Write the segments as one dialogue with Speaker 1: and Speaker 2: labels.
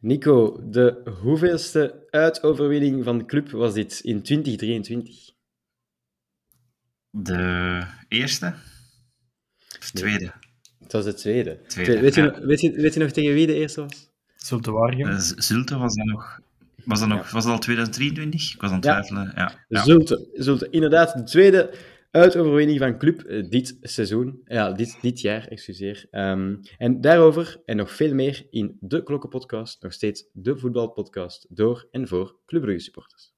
Speaker 1: Nico, de hoeveelste uitoverwinning van de club was dit in 2023?
Speaker 2: De eerste? Of tweede?
Speaker 1: Het was de tweede.
Speaker 2: Tweede,
Speaker 1: weet, je,
Speaker 2: ja.
Speaker 1: nog- weet, je, weet je nog tegen wie de eerste was?
Speaker 3: Zulte Waregem.
Speaker 2: Eh, Zulte was dat nog... Was dat, nog, was dat al 2023? Ik was aan het
Speaker 1: Ja.
Speaker 2: twijfelen. Ja.
Speaker 1: Zulte, Zulte. Inderdaad, de tweede uitoverwinning van club eh, dit seizoen. Ja, dit, dit jaar, excuseer. Ehm, en daarover en nog veel meer in de Klokkenpodcast. Nog steeds de voetbalpodcast door en voor Club Brugge supporters.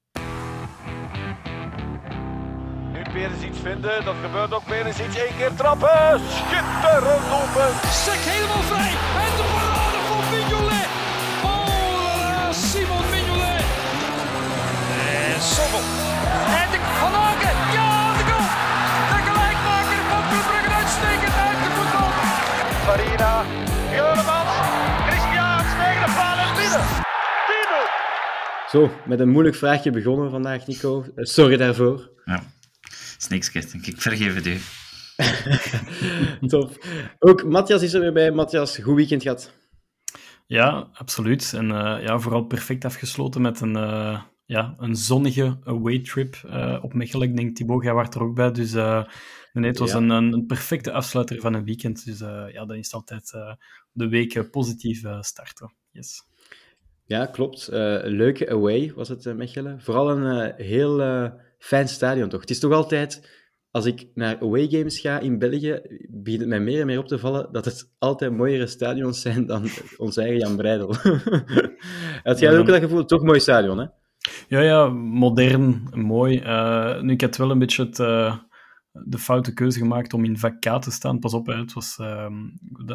Speaker 4: Nu Perens iets vinden, dat gebeurt ook. Perens iets één keer trappen. Schitterend doelpunt.
Speaker 5: Sek helemaal vrij. En de parade van Mignolet. Oh, Simon Mignolet. En Sommel. En de Van Aken. Ja,
Speaker 1: Zo, met een moeilijk vraagje begonnen vandaag, Nico. Eh, sorry daarvoor.
Speaker 2: ja. Sneakskit, ik vergeef het u.
Speaker 1: Top. Ook Matthias is er weer bij. Matthias, goed weekend gehad.
Speaker 3: Ja, absoluut. En eh, ja, vooral perfect afgesloten met een, eh, ja, een zonnige away trip eh, op Mechelen. Ik denk, Thibaut, jij was er ook bij. Dus eh, nee, het was
Speaker 1: Ja.
Speaker 3: een, een, perfecte afsluiter van een weekend. Dus eh, ja, dan is het altijd eh, de week positief eh, starten. Yes.
Speaker 1: Ja, klopt. Eh, leuke away was het, eh, Mechelen. Vooral een eh, heel fijn stadion, toch? Het is toch altijd, als ik naar away games ga in België, begint het mij meer en meer op te vallen dat het altijd mooiere stadions zijn dan ons eigen Jan Breidel. Had jij
Speaker 3: Ja,
Speaker 1: ook dat gevoel? Toch een mooi stadion, hè?
Speaker 3: Ja, ja, modern, mooi. Nu, ik had wel een beetje het, de foute keuze gemaakt om in vak K te staan. Pas op, hè, het was, ehm,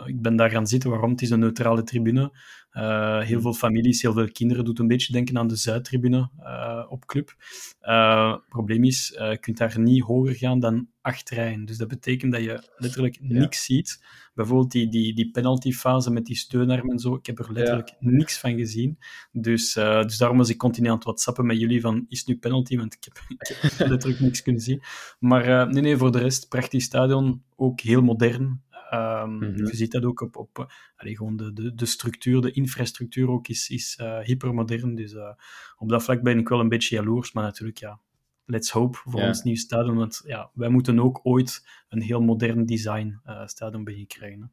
Speaker 3: ik ben daar gaan zitten. Waarom? Het is een neutrale tribune. Eh, heel veel families, heel veel kinderen. Doet een beetje denken aan de Zuidtribune eh, op club. Het probleem is, je kunt daar niet hoger gaan dan acht rijen. Dus dat betekent dat je letterlijk niks ziet. Bijvoorbeeld die, die, die penaltyfase met die steunarm en zo. Ik heb er letterlijk niks van gezien. Dus, dus daarom was ik continu aan het whatsappen met jullie van, is het nu penalty? Want ik heb, ik heb letterlijk niks kunnen zien. Maar nee, nee, voor de rest, prachtig stadion. Ook heel modern. Ehm,
Speaker 1: Mhm.
Speaker 3: Je ziet dat ook op, op eh, allee, gewoon de, de, de structuur, de infrastructuur ook is, is eh, hypermodern. Dus eh, op dat vlak ben ik wel een beetje jaloers. Maar natuurlijk, ja, let's hope voor
Speaker 1: Ja.
Speaker 3: ons nieuw stadion. Want ja, wij moeten ook ooit een heel modern design eh stadion beginnen krijgen. Hè.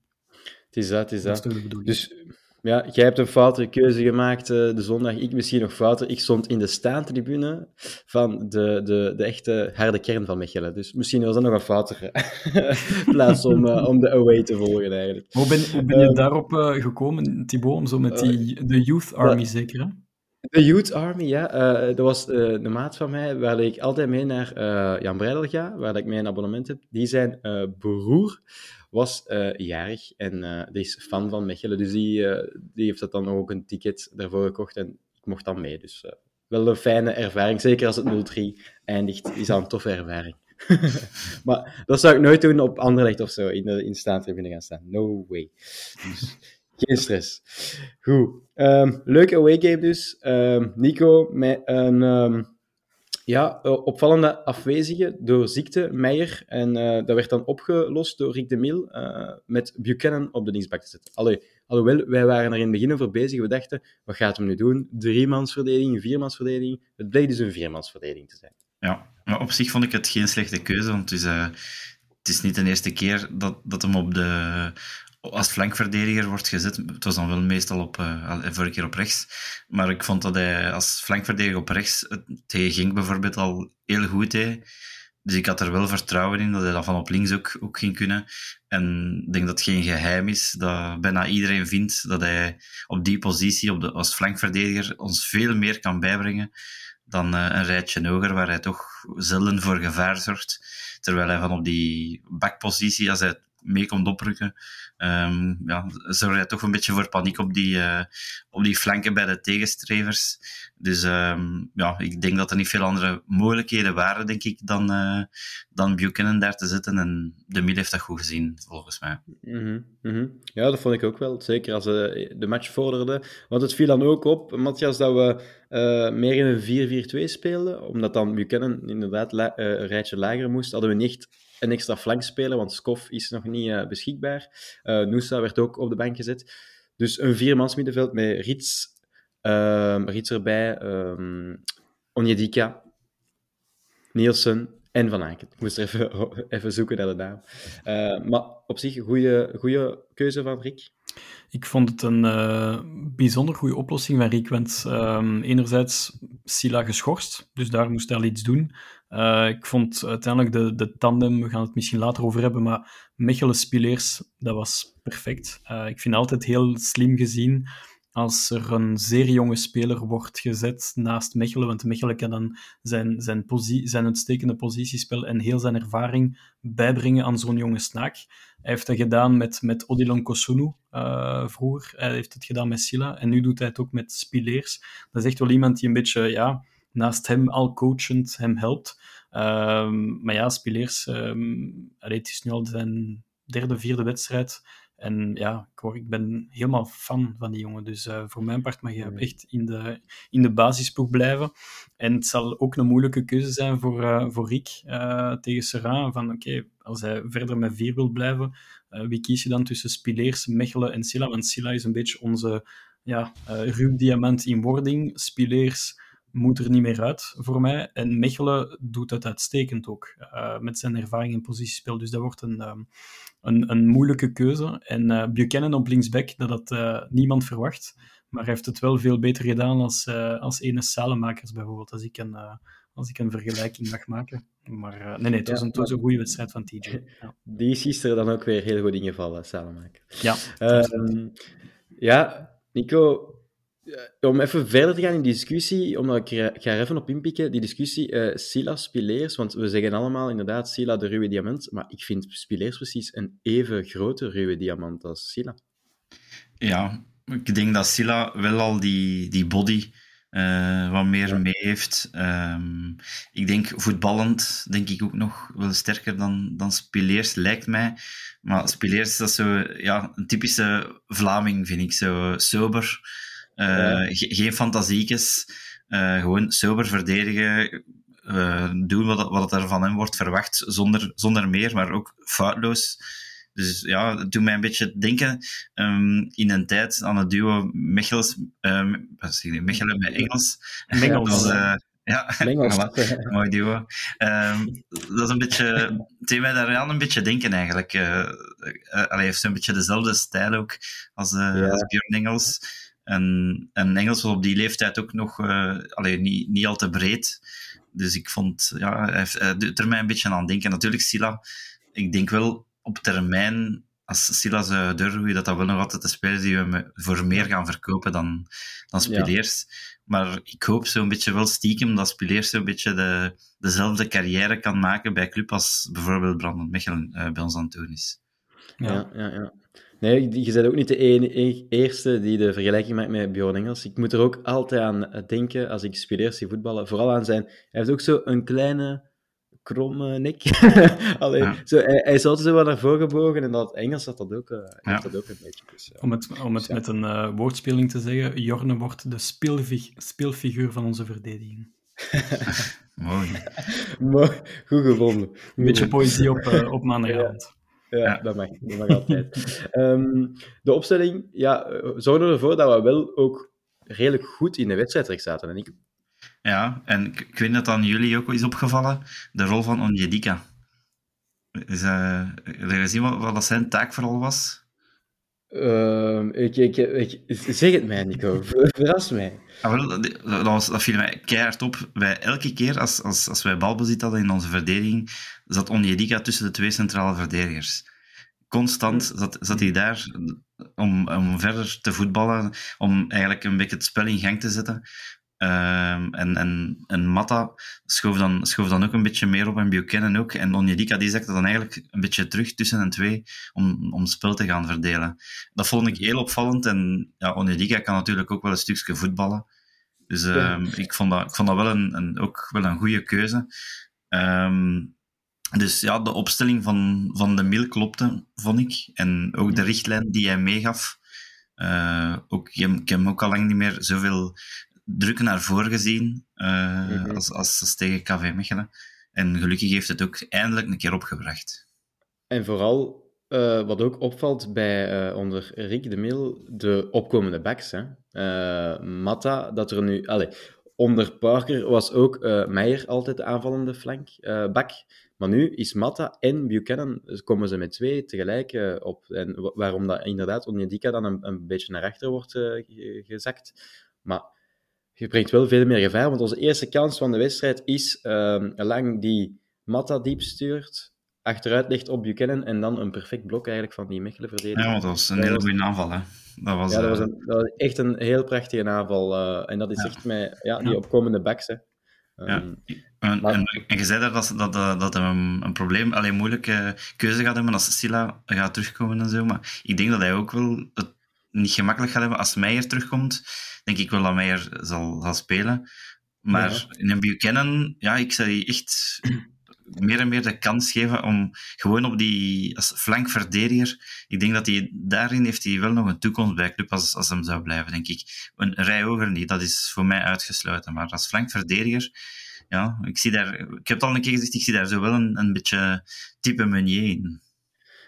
Speaker 1: Het is dat, het is
Speaker 3: Dat is
Speaker 1: dat.
Speaker 3: toch de
Speaker 1: ja, jij hebt een foute keuze gemaakt eh, de zondag. Ik misschien nog fouter. Ik stond in de staantribune van de, de, de echte harde kern van Mechelen. Dus misschien was dat nog een foutere plaats om, eh, om de away te volgen, eigenlijk.
Speaker 3: Hoe ben, hoe ben je
Speaker 1: Eh,
Speaker 3: daarop gekomen, Thibaut, om zo met die, de Youth Army zeker, hè?
Speaker 1: De Youth Army, ja. dat was eh, een maat van mij, waar ik altijd mee naar Jan Breidel ga, waar ik een abonnement heb. Die zijn broer was eh, jarig en eh, die is fan van Mechelen. Dus die, eh, die heeft dat dan ook een ticket daarvoor gekocht en ik mocht dan mee. Dus wel een fijne ervaring. Zeker als het 0-3 eindigt, is dat een toffe ervaring. maar dat zou ik nooit doen op Anderlecht of zo, in de in de gaan staan. No way. Dus, geen stress. Goed. Ehm, leuke away game dus. Ehm, Nico met een ehm, ja, eh, opvallende afwezige door ziekte, Meijer. En eh, dat werd dan opgelost door Rick de Mil eh, met Buchanan op de linksbak te zetten. Alhoewel, wij waren er in het begin over bezig. We dachten, wat gaat hem nu doen? Driemansverdediging, viermansverdediging. Het bleek dus een viermansverdediging te zijn.
Speaker 2: Ja, maar op zich vond ik het geen slechte keuze, want het is, het is niet de eerste keer dat, dat hem op de, als flankverdediger wordt gezet. Het was dan wel meestal op, al- vorige keer op rechts. Maar ik vond dat hij als flankverdediger op rechts het tegen Genk bijvoorbeeld al heel goed deed. Dus ik had er wel vertrouwen in dat hij dat van op links ook, ook ging kunnen. En ik denk dat het geen geheim is dat bijna iedereen vindt dat hij op die positie op de, als flankverdediger ons veel meer kan bijbrengen dan eh, een rijtje hoger, waar hij toch zelden voor gevaar zorgt. Terwijl hij van op die backpositie, als hij mee komt oprukken, ehm ja, zorgt hij toch een beetje voor paniek op die, eh, op die flanken bij de tegenstrevers. Dus ehm, ja, ik denk dat er niet veel andere mogelijkheden waren, denk ik, dan, eh, dan Buchanan daar te zetten. En de mid heeft dat goed gezien, volgens mij.
Speaker 1: Mhm. Ja, dat vond ik ook wel. Zeker als ze de match vorderden. Want het viel dan ook op, Matthias, dat we eh, meer in een 4-4-2 speelden. Omdat dan Buchanan inderdaad eh, een rijtje lager moest, hadden we niet een extra flank spelen, want Skof is nog niet eh, beschikbaar. Eh Noosa werd ook op de bank gezet. Dus een viermans middenveld met Rits, er iets erbij. Um, Onyedika, Nielsen en Van Aken. Ik moest er even, even zoeken naar de naam. Uh, maar op zich, goede keuze van Rick.
Speaker 3: Ik vond het een uh, bijzonder goede oplossing van Rick, want um, enerzijds Sila geschorst, dus daar moest hij al iets doen. Uh, ik vond uiteindelijk de, de tandem, we gaan het misschien later over hebben, maar Mechelen-Spileers, dat was perfect. Uh, ik vind altijd heel slim gezien als er een zeer jonge speler wordt gezet naast Mechelen, want Mechelen kan dan zijn, zijn, posi zijn uitstekende positiespel en heel zijn ervaring bijbrengen aan zo'n jonge snaak. Hij heeft dat gedaan met, met Odilon Kosunu uh, vroeger, hij heeft het gedaan met Silla en nu doet hij het ook met Spileers. Dat is echt wel iemand die een beetje ja, naast hem al coachend hem helpt. Um, maar ja, Spileers, um, het is nu al zijn derde, vierde wedstrijd. En ja, ik, hoor, ik ben helemaal fan van die jongen. Dus uh, voor mijn part mag je echt in de, in de basisploeg blijven. En het zal ook een moeilijke keuze zijn voor, uh, voor Rick uh, tegen Serra. Van oké, okay, als hij verder met vier wil blijven, wie kies je dan tussen Spileers, Mechelen en Silla? Want Silla is een beetje onze ja, ruw diamant in wording. Spileers moet er niet meer uit voor mij. En Mechelen doet het uitstekend ook, met zijn ervaring in positiespel. Dus dat wordt een... Um, een, een moeilijke keuze. En uh, Buchanan op linksback, dat had uh, niemand verwacht. Maar hij heeft het wel veel beter gedaan als, als ene Salemakers bijvoorbeeld, als ik een, als ik een vergelijking mag maken. Maar nee, nee, het was, een, goede wedstrijd van TJ. Ja.
Speaker 1: Die is gisteren dan ook weer heel goed ingevallen, Salemaker.
Speaker 3: Ja.
Speaker 1: Um, ja, Nico, om even verder te gaan in die discussie, omdat ik, ik ga er even op inpikken, die discussie uh, Sila Spileers, want we zeggen allemaal inderdaad Sila de ruwe diamant, maar ik vind Spileers precies een even grote ruwe diamant als Sila.
Speaker 2: Ja, ik denk dat Sila wel al die, die body uh, wat meer mee heeft. Um, ik denk voetballend, denk ik ook nog wel sterker dan, dan Spileers, lijkt mij. Maar Spileers, dat is zo ja, een typische Vlaming, vind ik. Zo sober, ge geen fantasiekes. Uh, gewoon sober verdedigen. Uh, doen wat, wat er van hem wordt verwacht, zonder, zonder meer, maar ook foutloos. Dus ja, het doet mij een beetje denken um, in een tijd aan het duo Mechels, um, met Engels.
Speaker 3: Mengels.
Speaker 2: uh, ja,
Speaker 1: Mengels.
Speaker 2: voilà, mooi duo. Um, dat is een beetje, deed mij daar aan een beetje denken eigenlijk. Uh, uh, hij heeft zo'n beetje dezelfde stijl ook als, uh, ja. als Björn Engels. En, en Engels was op die leeftijd ook nog uh, allee, niet, niet al te breed. Dus ik vond, ja, hij, heeft, hij doet er mij een beetje aan denken. Natuurlijk, Silla, ik denk wel op termijn, als Silla zou doorgroeien, dat dat wel nog altijd de speler die we voor meer gaan verkopen dan, dan Spileers. Ja. Maar ik hoop zo'n beetje wel stiekem dat Spileers zo'n beetje de, dezelfde carrière kan maken bij club als bijvoorbeeld Brandon Mechelen uh, bij ons aan het doen is.
Speaker 1: Ja, ja, ja. Nee, je bent ook niet de ene, eerste die de vergelijking maakt met Bjorn Engels. Ik moet er ook altijd aan denken als ik Spileers zie voetballen. Vooral aan zijn... Hij heeft ook zo een kleine kromme nek. Allee, ja. zo, hij, hij is altijd zo wat naar voren gebogen en dat Engels had dat ook, uh, ja. dat ook een beetje. Dus, ja.
Speaker 3: Om het, om het met een uh, woordspeling te zeggen, Jorne wordt de speelfig speelfiguur van onze verdediging.
Speaker 2: Mooi.
Speaker 1: Mooi. Goed gevonden.
Speaker 3: Een beetje poëzie op, uh, op maandagavond.
Speaker 1: Ja, dat mag. Dat mag altijd. um, de opstelling ja, zorgde ervoor dat we wel ook redelijk goed in de wedstrijd terecht zaten. En ik
Speaker 2: ja, en ik, weet dat aan jullie ook is opgevallen, de rol van Onjedika. Is, uh, heb je gezien wat, zijn taak vooral was?
Speaker 1: Uh, ik, ik, ik, zeg het mij, Nico. Verras mij.
Speaker 2: Ja, dat, dat, was, dat viel mij keihard op. Wij, elke keer als, als, als wij balbezit hadden in onze verdediging, zat Onjedika tussen de twee centrale verdedigers. Constant zat, zat hij daar om, om verder te voetballen, om eigenlijk een beetje het spel in gang te zetten. Um, en, en, en Matta schoof dan, schoof dan ook een beetje meer op en Buchanan ook. En Onyedika die zakte dan eigenlijk een beetje terug tussen de twee om, om spel te gaan verdelen. Dat vond ik heel opvallend. En ja, Onyedika kan natuurlijk ook wel een stukje voetballen. Dus um, ja. ik, vond dat, ik vond dat wel een, een, ook wel een goede keuze. Um, dus ja, de opstelling van, van de Mil klopte, vond ik. En ook de richtlijn die hij meegaf. Uh, ook, ik heb hem ook al lang niet meer zoveel druk naar voren gezien uh, mm-hmm. als, als, als, tegen KV Mechelen. En gelukkig heeft het ook eindelijk een keer opgebracht.
Speaker 1: En vooral eh, wat ook opvalt bij eh, onder Rick de Mil, de opkomende backs. Hè. Eh, Matta, dat er nu... Allez, onder Parker was ook eh Meijer altijd de aanvallende flank, eh, back. Maar nu is Matta en Buchanan, dus komen ze met twee tegelijk eh, op. En wa- waarom dat inderdaad Onyedika dan een, een beetje naar achter wordt eh, ge- gezakt. Maar je brengt wel veel meer gevaar, want onze eerste kans van de wedstrijd is ehm Lang die Matta diep stuurt, achteruit legt op Buchanan en dan een perfect blok eigenlijk van die Mechelen verdediger.
Speaker 2: Ja, want dat was een
Speaker 1: Dat
Speaker 2: hele
Speaker 1: was-
Speaker 2: goede aanval. Hè. Dat was,
Speaker 1: Ja, dat was,
Speaker 2: eh,
Speaker 1: een, dat was echt een heel prachtige aanval. eh, en dat is
Speaker 2: Ja.
Speaker 1: echt met ja, die
Speaker 3: Ja.
Speaker 1: opkomende backs. Hè.
Speaker 2: Ja.
Speaker 1: Ehm,
Speaker 2: En,
Speaker 1: Maar-
Speaker 2: en, en je zei daar dat, dat, dat, dat hij een, een probleem, alleen moeilijke keuze gaat hebben als Silla gaat terugkomen en zo. Maar ik denk dat hij ook wel het niet gemakkelijk gaat hebben als Meijer terugkomt. Denk ik wel dat Meijer zal, zal spelen. Maar
Speaker 1: Ja.
Speaker 2: in een Buchanan, ja, ik zou die echt meer en meer de kans geven om gewoon op die als flankverdediger. Ik denk dat hij daarin heeft hij wel nog een toekomst bij club als, als hem zou blijven, denk ik. Een rij hoger niet, dat is voor mij uitgesloten. Maar als flankverdediger, ja, ik zie daar, ik heb het al een keer gezegd, ik zie daar zo wel een, een beetje type Meunier in.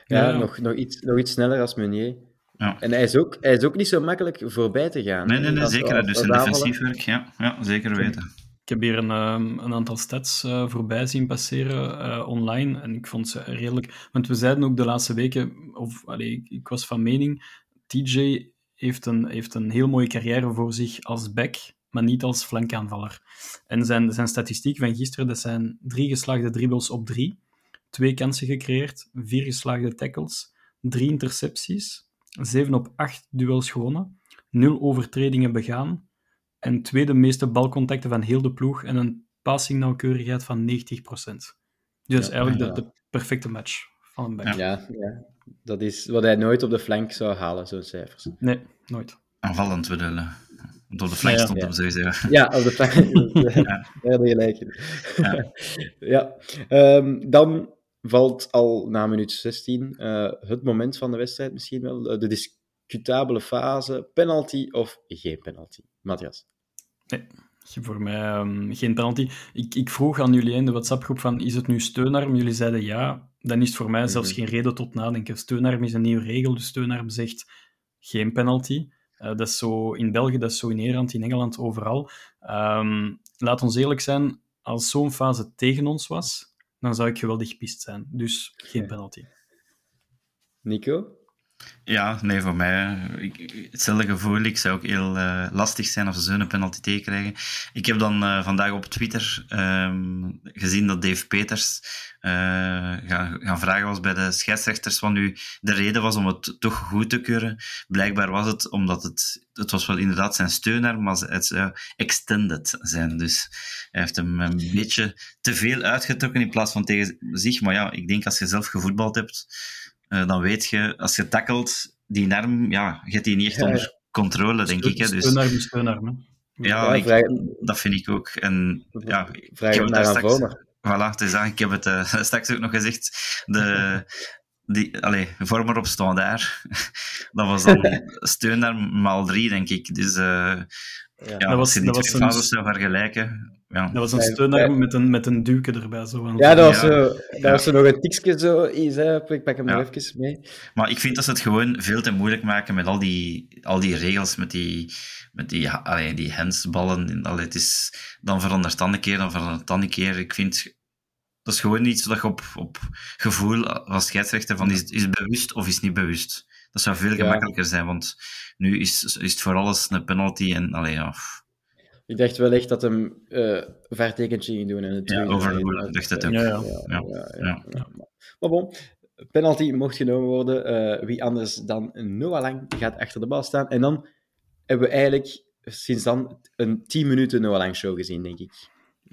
Speaker 1: ja,
Speaker 3: Ja.
Speaker 1: Nog, nog, iets, nog iets sneller als Meunier.
Speaker 2: Ja.
Speaker 1: En hij is, ook, hij is ook niet zo makkelijk voorbij te gaan.
Speaker 2: Nee, nee, nee, zeker.
Speaker 1: als-
Speaker 2: Dus
Speaker 1: als
Speaker 2: een defensief werk, ja, ja, zeker weten.
Speaker 3: Ik heb hier een, ehm, een aantal stats eh, voorbij zien passeren eh, online en ik vond ze redelijk... Want we zeiden ook de laatste weken, of allee, ik was van mening, TJ heeft een, heeft een heel mooie carrière voor zich als back, maar niet als flankaanvaller. En zijn, zijn statistiek van gisteren, dat zijn drie geslaagde dribbles op drie, twee kansen gecreëerd, vier geslaagde tackles, drie intercepties, zeven op acht duels gewonnen, nul overtredingen begaan, en tweede meeste balcontacten van heel de ploeg en een passingnauwkeurigheid van 90%. Dus
Speaker 1: Ja,
Speaker 3: eigenlijk
Speaker 1: ja.
Speaker 3: de, de perfecte match van een back.
Speaker 2: Ja.
Speaker 1: Ja, dat is wat hij nooit op de flank zou halen, zo'n cijfers.
Speaker 3: Nee, nooit.
Speaker 2: Aanvallend bedoelen. Want op de flank
Speaker 3: Ja,
Speaker 2: stond
Speaker 1: ja.
Speaker 2: hem sowieso.
Speaker 1: Ja, op de flank. ja. Daar heb je gelijk in.
Speaker 2: Ja.
Speaker 1: ja. Ehm, dan valt al na minuut 16 eh, het moment van de wedstrijd misschien wel, eh, de discutabele fase, penalty of geen penalty. Matthias.
Speaker 3: Voor mij ehm, geen penalty. Ik, ik vroeg aan jullie in de WhatsApp-groep van, is het nu steunarm? Jullie zeiden ja. Dan is het voor mij zelfs
Speaker 1: Mhm.
Speaker 3: geen reden tot nadenken. Steunarm is een nieuwe regel, dus steunarm zegt geen penalty. Eh, dat is zo in België, dat is zo in Nederland, in Engeland, overal. Ehm, laat ons eerlijk zijn, als zo'n fase tegen ons was, dan zou ik geweldig gepist zijn. Dus geen penalty.
Speaker 1: Nico?
Speaker 2: Ja, nee, voor mij hetzelfde gevoel. Ik zou ook heel eh, lastig zijn als ze zo'n penalty tegenkrijgen. Ik heb dan eh, vandaag op Twitter ehm, gezien dat Dave Peters eh, gaan, gaan vragen was bij de scheidsrechters wat nu de reden was om het toch goed te keuren. Blijkbaar was het omdat het, het was wel inderdaad zijn steunarm, maar het zou extended zijn. Dus hij heeft hem een beetje te veel uitgetrokken in plaats van tegen zich. Maar ja, ik denk als je zelf gevoetbald hebt, eh, dan weet je, als je tackelt, die arm, ja, je hebt die niet echt
Speaker 1: Ja, ja.
Speaker 2: onder controle, denk ik. Hè. Dus,
Speaker 3: Steunarm steunarm, hè.
Speaker 2: ja, ik- dat vind ik ook. En ja, ik
Speaker 1: Vraag
Speaker 2: heb daar straks, voilà, het is aan, ik heb het eh, straks ook nog gezegd. De, die, allee, vormer op standaard, dat was dan steunarm maal drie, denk ik. Dus eh,
Speaker 1: Ja.
Speaker 3: Dat
Speaker 2: als
Speaker 3: was-
Speaker 2: je die
Speaker 3: dat was
Speaker 2: twee
Speaker 3: een-
Speaker 2: fases zou vergelijken, ja.
Speaker 3: Dat was een steunarm met een, met een duwke erbij. Zo
Speaker 1: Ja, dat was,
Speaker 2: Ja.
Speaker 1: zo, dat
Speaker 2: Ja.
Speaker 1: was zo nog een tikje zo hè. Ik pak hem
Speaker 2: Ja.
Speaker 1: nog even mee.
Speaker 2: Maar ik vind dat ze het gewoon veel te moeilijk maken met al die, al die regels, met die, met die, allee, die handsballen. Allee, het is, dan verandert het een keer, dan verandert het een keer. Ik vind, dat is gewoon iets dat je op, op gevoel als scheidsrechter van, is, is het bewust of is het niet bewust? Dat zou veel
Speaker 1: Ja.
Speaker 2: gemakkelijker zijn, want nu is, is het voor alles een penalty en, allee, ja, pff,
Speaker 1: Ik dacht wel echt dat hem eh vaartekentje ging doen. En het
Speaker 2: Ja,
Speaker 1: tweede-
Speaker 2: overrule, dacht het ook.
Speaker 3: Ja, ja.
Speaker 2: Ja,
Speaker 1: ja,
Speaker 2: ja.
Speaker 1: ja. Maar bon, penalty mocht genomen worden. Eh, wie anders dan Noah Lang gaat achter de bal staan. En dan hebben we eigenlijk sinds dan een 10 minuten Noah Lang show gezien, denk ik.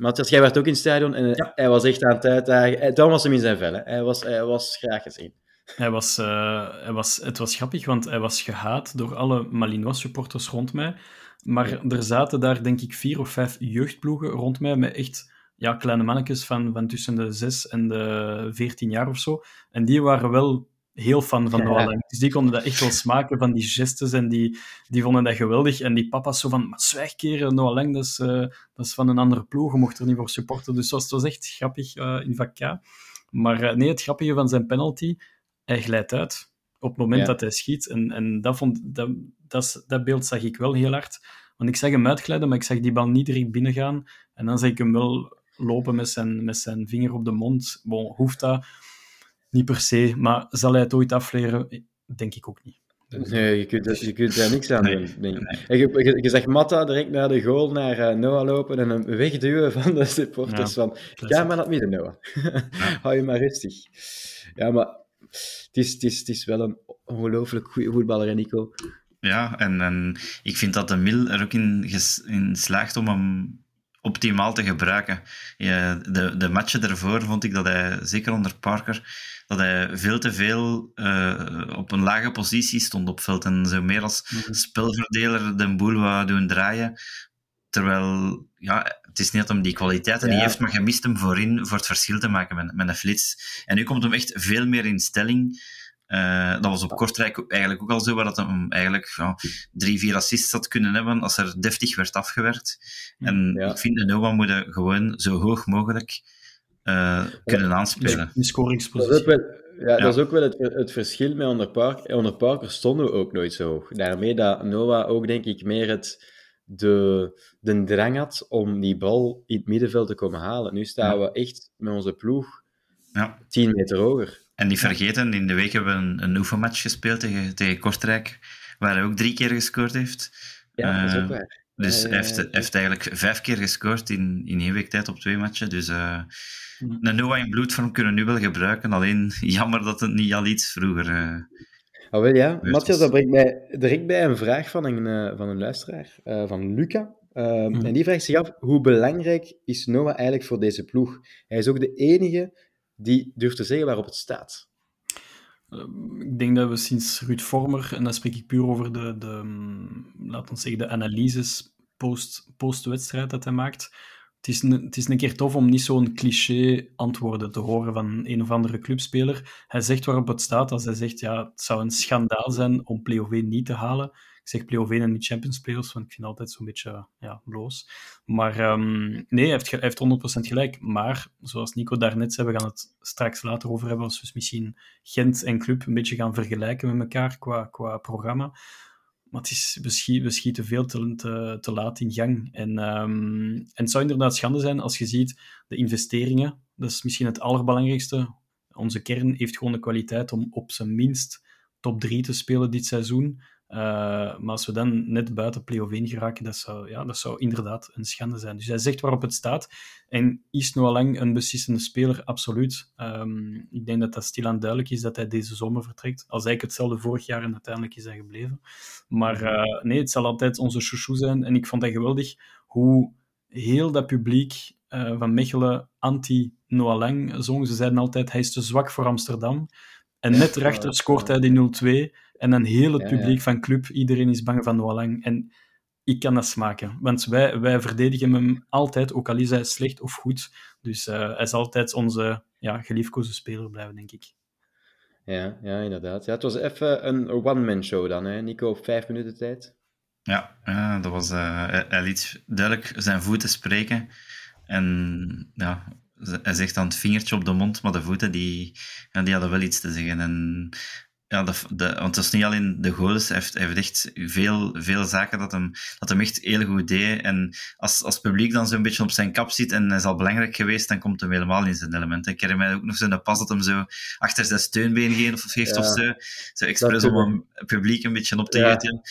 Speaker 1: Matthias, jij werd ook in het stadion en eh, hij was echt aan het uitdagen. Eh, Dan was hem in zijn vel. hè. Hij, was, hij was graag gezien.
Speaker 3: Hij was, eh, hij was, het was grappig, want hij was gehaat door alle Malinois-supporters rond mij. Maar er zaten daar, denk ik, vier of vijf jeugdploegen rond mij met echt ja, kleine mannetjes van, van tussen de zes en de veertien jaar of zo. En die waren wel heel fan van. Noah. Dus die konden dat echt wel smaken van die gestes en die, die vonden dat geweldig. En die papa's zo van, maar zwijg keren, Noah Lang, dat is, eh, dat is van een andere ploeg, je mocht er niet voor supporten. Dus dat was, echt grappig eh, in vak K. Maar eh, nee, het grappige van zijn penalty, hij glijdt uit op het moment
Speaker 1: Ja.
Speaker 3: dat hij schiet. En, en dat, vond, dat, dat, dat beeld zag ik wel heel hard. Want ik zag hem uitglijden, maar ik zag die bal niet direct binnengaan. En dan zag ik hem wel lopen met zijn, met zijn vinger op de mond. Bon, hoeft dat? Niet per se. Maar zal hij het ooit afleren? Denk ik ook niet.
Speaker 1: Nee, je kunt, je kunt daar niks aan doen.
Speaker 2: nee.
Speaker 1: En je, je, je zegt Matta direct naar de goal, naar eh, Noah lopen en hem wegduwen van de supporters.
Speaker 3: Ja,
Speaker 1: van, ga maar naar het midden, Noah. Hou je maar rustig. Ja, maar het is, het is, het is wel een ongelooflijk goede voetballer, Nico.
Speaker 2: Ja, en, en ik vind dat de Mil er ook in, ges- in slaagt om hem optimaal te gebruiken. De, de matchen daarvoor vond ik dat hij, zeker onder Parker, dat hij veel te veel eh, op een lage positie stond op veld en zo meer als
Speaker 3: Mhm.
Speaker 2: spelverdeler de boel wou doen draaien. Terwijl, ja, het is niet dat hem die kwaliteiten
Speaker 1: Ja.
Speaker 2: niet heeft, maar je mist hem voorin voor het verschil te maken met, met een flits. En nu komt hem echt veel meer in stelling. Eh, dat was op Kortrijk eigenlijk ook al zo, waar dat hem eigenlijk ja, drie, vier assists had kunnen hebben als er deftig werd afgewerkt. En
Speaker 1: Ja.
Speaker 2: ik vind de Noah moet er gewoon zo hoog mogelijk eh, kunnen aanspelen.
Speaker 3: In
Speaker 1: Dat is ook
Speaker 3: scoringspositie.
Speaker 1: wel, ja,
Speaker 2: Ja.
Speaker 1: Dat is ook wel het, het verschil met onder Parker. Onder Parker stonden we ook nooit zo hoog. Daarmee dat Noah ook, denk ik, meer het, de, de drang had om die bal in het middenveld te komen halen. Nu staan we echt met onze ploeg
Speaker 2: Ja.
Speaker 1: 10 meter hoger.
Speaker 2: En niet vergeten, in de week hebben we een, een oefenmatch gespeeld tegen, tegen Kortrijk, waar hij ook drie keer gescoord heeft.
Speaker 1: Ja, dat is
Speaker 2: Eh,
Speaker 1: ook waar.
Speaker 2: Dus hij heeft, heeft eigenlijk vijf keer gescoord in, in één week tijd op twee matchen. Dus eh
Speaker 3: Mhm.
Speaker 2: een Noah in bloedvorm kunnen we nu wel gebruiken. Alleen jammer dat het niet al iets vroeger... eh,
Speaker 1: wel ja. Matthias, dat brengt mij direct bij een vraag van een, eh, van een luisteraar, eh, van Luca. Uh, En die vraagt zich af, hoe belangrijk is Noah eigenlijk voor deze ploeg? Hij is ook de enige die durft te zeggen waarop het staat.
Speaker 3: Ehm, Ik denk dat we sinds Ruud Vormer, en dan spreek ik puur over de, de mm, laten we zeggen, de analyses post, post-wedstrijd dat hij maakt. Het is, een, het is een keer tof om niet zo'n cliché antwoorden te horen van een of andere clubspeler. Hij zegt waarop het staat als hij zegt, ja, het zou een schandaal zijn om Play-OV niet te halen. Zeg Play-OV en niet Champions Players, want ik vind het altijd zo'n beetje ja, bloos. Maar ehm, nee, hij heeft, hij heeft 100% gelijk. Maar, zoals Nico daarnet zei, we gaan het straks later over hebben, als we dus misschien Gent en Club een beetje gaan vergelijken met elkaar qua, qua programma. Maar het is, we, schieten, we schieten veel te, te, te laat in gang. En, ehm, en het zou inderdaad schande zijn als je ziet de investeringen. Dat is misschien het allerbelangrijkste. Onze kern heeft gewoon de kwaliteit om op zijn minst top 3 te spelen dit seizoen. Uh, maar als we dan net buiten play-off 1 geraken, dat zou, ja, dat zou inderdaad een schande zijn. Dus hij zegt waarop het staat. En is Lang een beslissende speler? Absoluut. Um, ik denk dat dat stilaan duidelijk is dat hij deze zomer vertrekt. Als eigenlijk hetzelfde vorig jaar en uiteindelijk is hij gebleven. Maar uh, nee, het zal altijd onze chouchou zijn. En ik vond dat geweldig hoe heel dat publiek uh, van Mechelen anti-Noah Lang zong. Ze zeiden altijd, hij is te zwak voor Amsterdam. En net erachter scoort hij die 0-2. En dan heel het publiek ja, van club, iedereen is bang van Noah Lang. En ik kan dat smaken. Want wij, wij verdedigen hem altijd, ook al is hij slecht of goed. Dus uh, hij zal altijd onze ja, geliefkoosde speler blijven, denk ik.
Speaker 1: Ja, ja inderdaad. Ja, het was even een one-man show dan, hè? Nico, op vijf minuten tijd.
Speaker 2: Ja, ja dat was, uh, hij, hij liet duidelijk zijn voeten spreken. En ja, hij zegt dan het vingertje op de mond, maar de voeten die, ja, die hadden wel iets te zeggen. En ja, de, de, want het is niet alleen de goals, hij heeft, hij heeft echt veel, veel zaken dat hem, dat hem echt heel goed deed. En als, als het publiek dan zo'n beetje op zijn kap zit en hij is al belangrijk geweest, dan komt hij helemaal in zijn element. Ik herinner mij ook nog zo'n pas dat hem zo achter zijn steunbeen geeft of, geeft ja. of zo. Zo expres om het publiek een beetje op te
Speaker 1: ja.
Speaker 2: eten.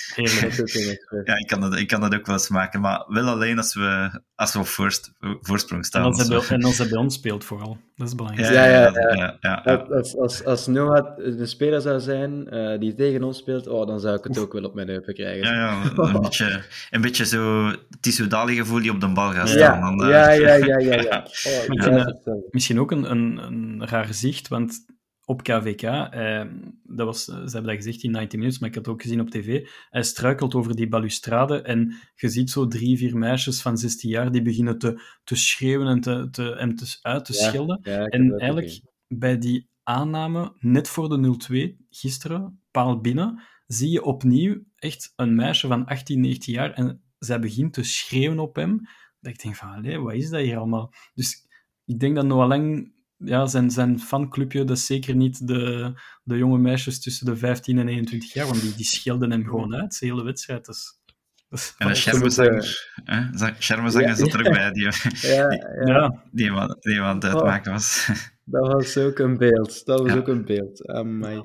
Speaker 2: Ja, ik kan, dat, ik kan dat ook wel eens maken, maar wel alleen als we, als we op voorst, voorsprong staan.
Speaker 3: En als, hij bij, en als hij bij ons speelt vooral. Dat is belangrijk.
Speaker 1: Ja, ja, ja. ja als, als, als Noah een speler zou zijn uh, die tegen ons speelt, oh, dan zou ik het ook wel op mijn heupen krijgen.
Speaker 2: Ja, ja een, beetje, een beetje zo Tissoudali gevoel die op de bal gaat
Speaker 1: ja,
Speaker 2: staan. Dan,
Speaker 1: uh... ja, ja, ja, ja, ja. Oh,
Speaker 3: ja. Misschien ook een, een, een raar gezicht, want op KVK, eh, dat was, ze hebben dat gezegd in 90 Minutes, maar ik had het ook gezien op tv, hij struikelt over die balustrade en je ziet zo drie, vier meisjes van 16 jaar die beginnen te, te schreeuwen en te, te, hem te, uit te
Speaker 1: ja,
Speaker 3: schelden.
Speaker 1: Ja,
Speaker 3: en eigenlijk bij die aanname, net voor de 0-2, gisteren, paal binnen, zie je opnieuw echt een meisje van 18, 19 jaar en zij begint te schreeuwen op hem. Dat ik denk van, allee, wat is dat hier allemaal? Dus ik denk dat Noah Lang ja, zijn, zijn fanclubje, dat is zeker niet de, de jonge meisjes tussen de 15 en 21 jaar, want die, die schelden hem gewoon uit, de hele wedstrijd. Dus, dus
Speaker 2: En de Schermenzanger hè? Za- Schermenzanger
Speaker 1: Ja.
Speaker 2: zat er ook bij, die,
Speaker 1: Ja,
Speaker 3: ja.
Speaker 1: ja,
Speaker 2: die, die aan het uitmaken was.
Speaker 1: Dat was ook een beeld. Dat was
Speaker 2: Ja.
Speaker 1: ook een beeld. Amai.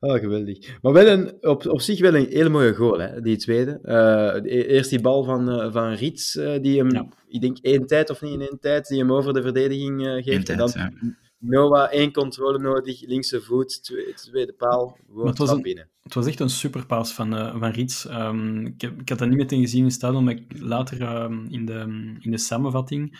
Speaker 1: Oh, geweldig. Maar wel een, op, op zich wel een hele mooie goal, hè, die tweede. Eh, de- eerst die bal van, eh, van Riets, eh, die hem,
Speaker 3: Ja.
Speaker 1: ik denk één tijd of niet in één tijd, die hem over de verdediging geeft. En dan
Speaker 2: ja.
Speaker 1: Noah, één controle nodig, linkse voet, twee- tweede paal,
Speaker 3: het was een-
Speaker 1: binnen.
Speaker 3: Het was echt een superpaas van, van Riets. Ehm, ik, heb, ik had dat niet meteen gezien in het stadion, maar ik, later ehm, in, de, in de samenvatting.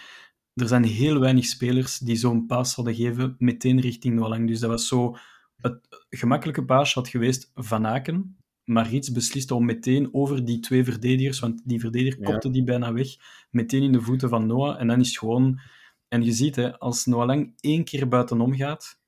Speaker 3: Er zijn heel weinig spelers die zo'n paas hadden geven meteen richting Noalang. Dus dat was zo... Het gemakkelijke paas had geweest Van Aken, maar Riets besliste om meteen over die twee verdedigers, want die verdediger
Speaker 1: Ja.
Speaker 3: kopte die bijna weg, meteen in de voeten van Noah. En dan is het gewoon... En je ziet, hè, als Noalang één keer buitenom gaat,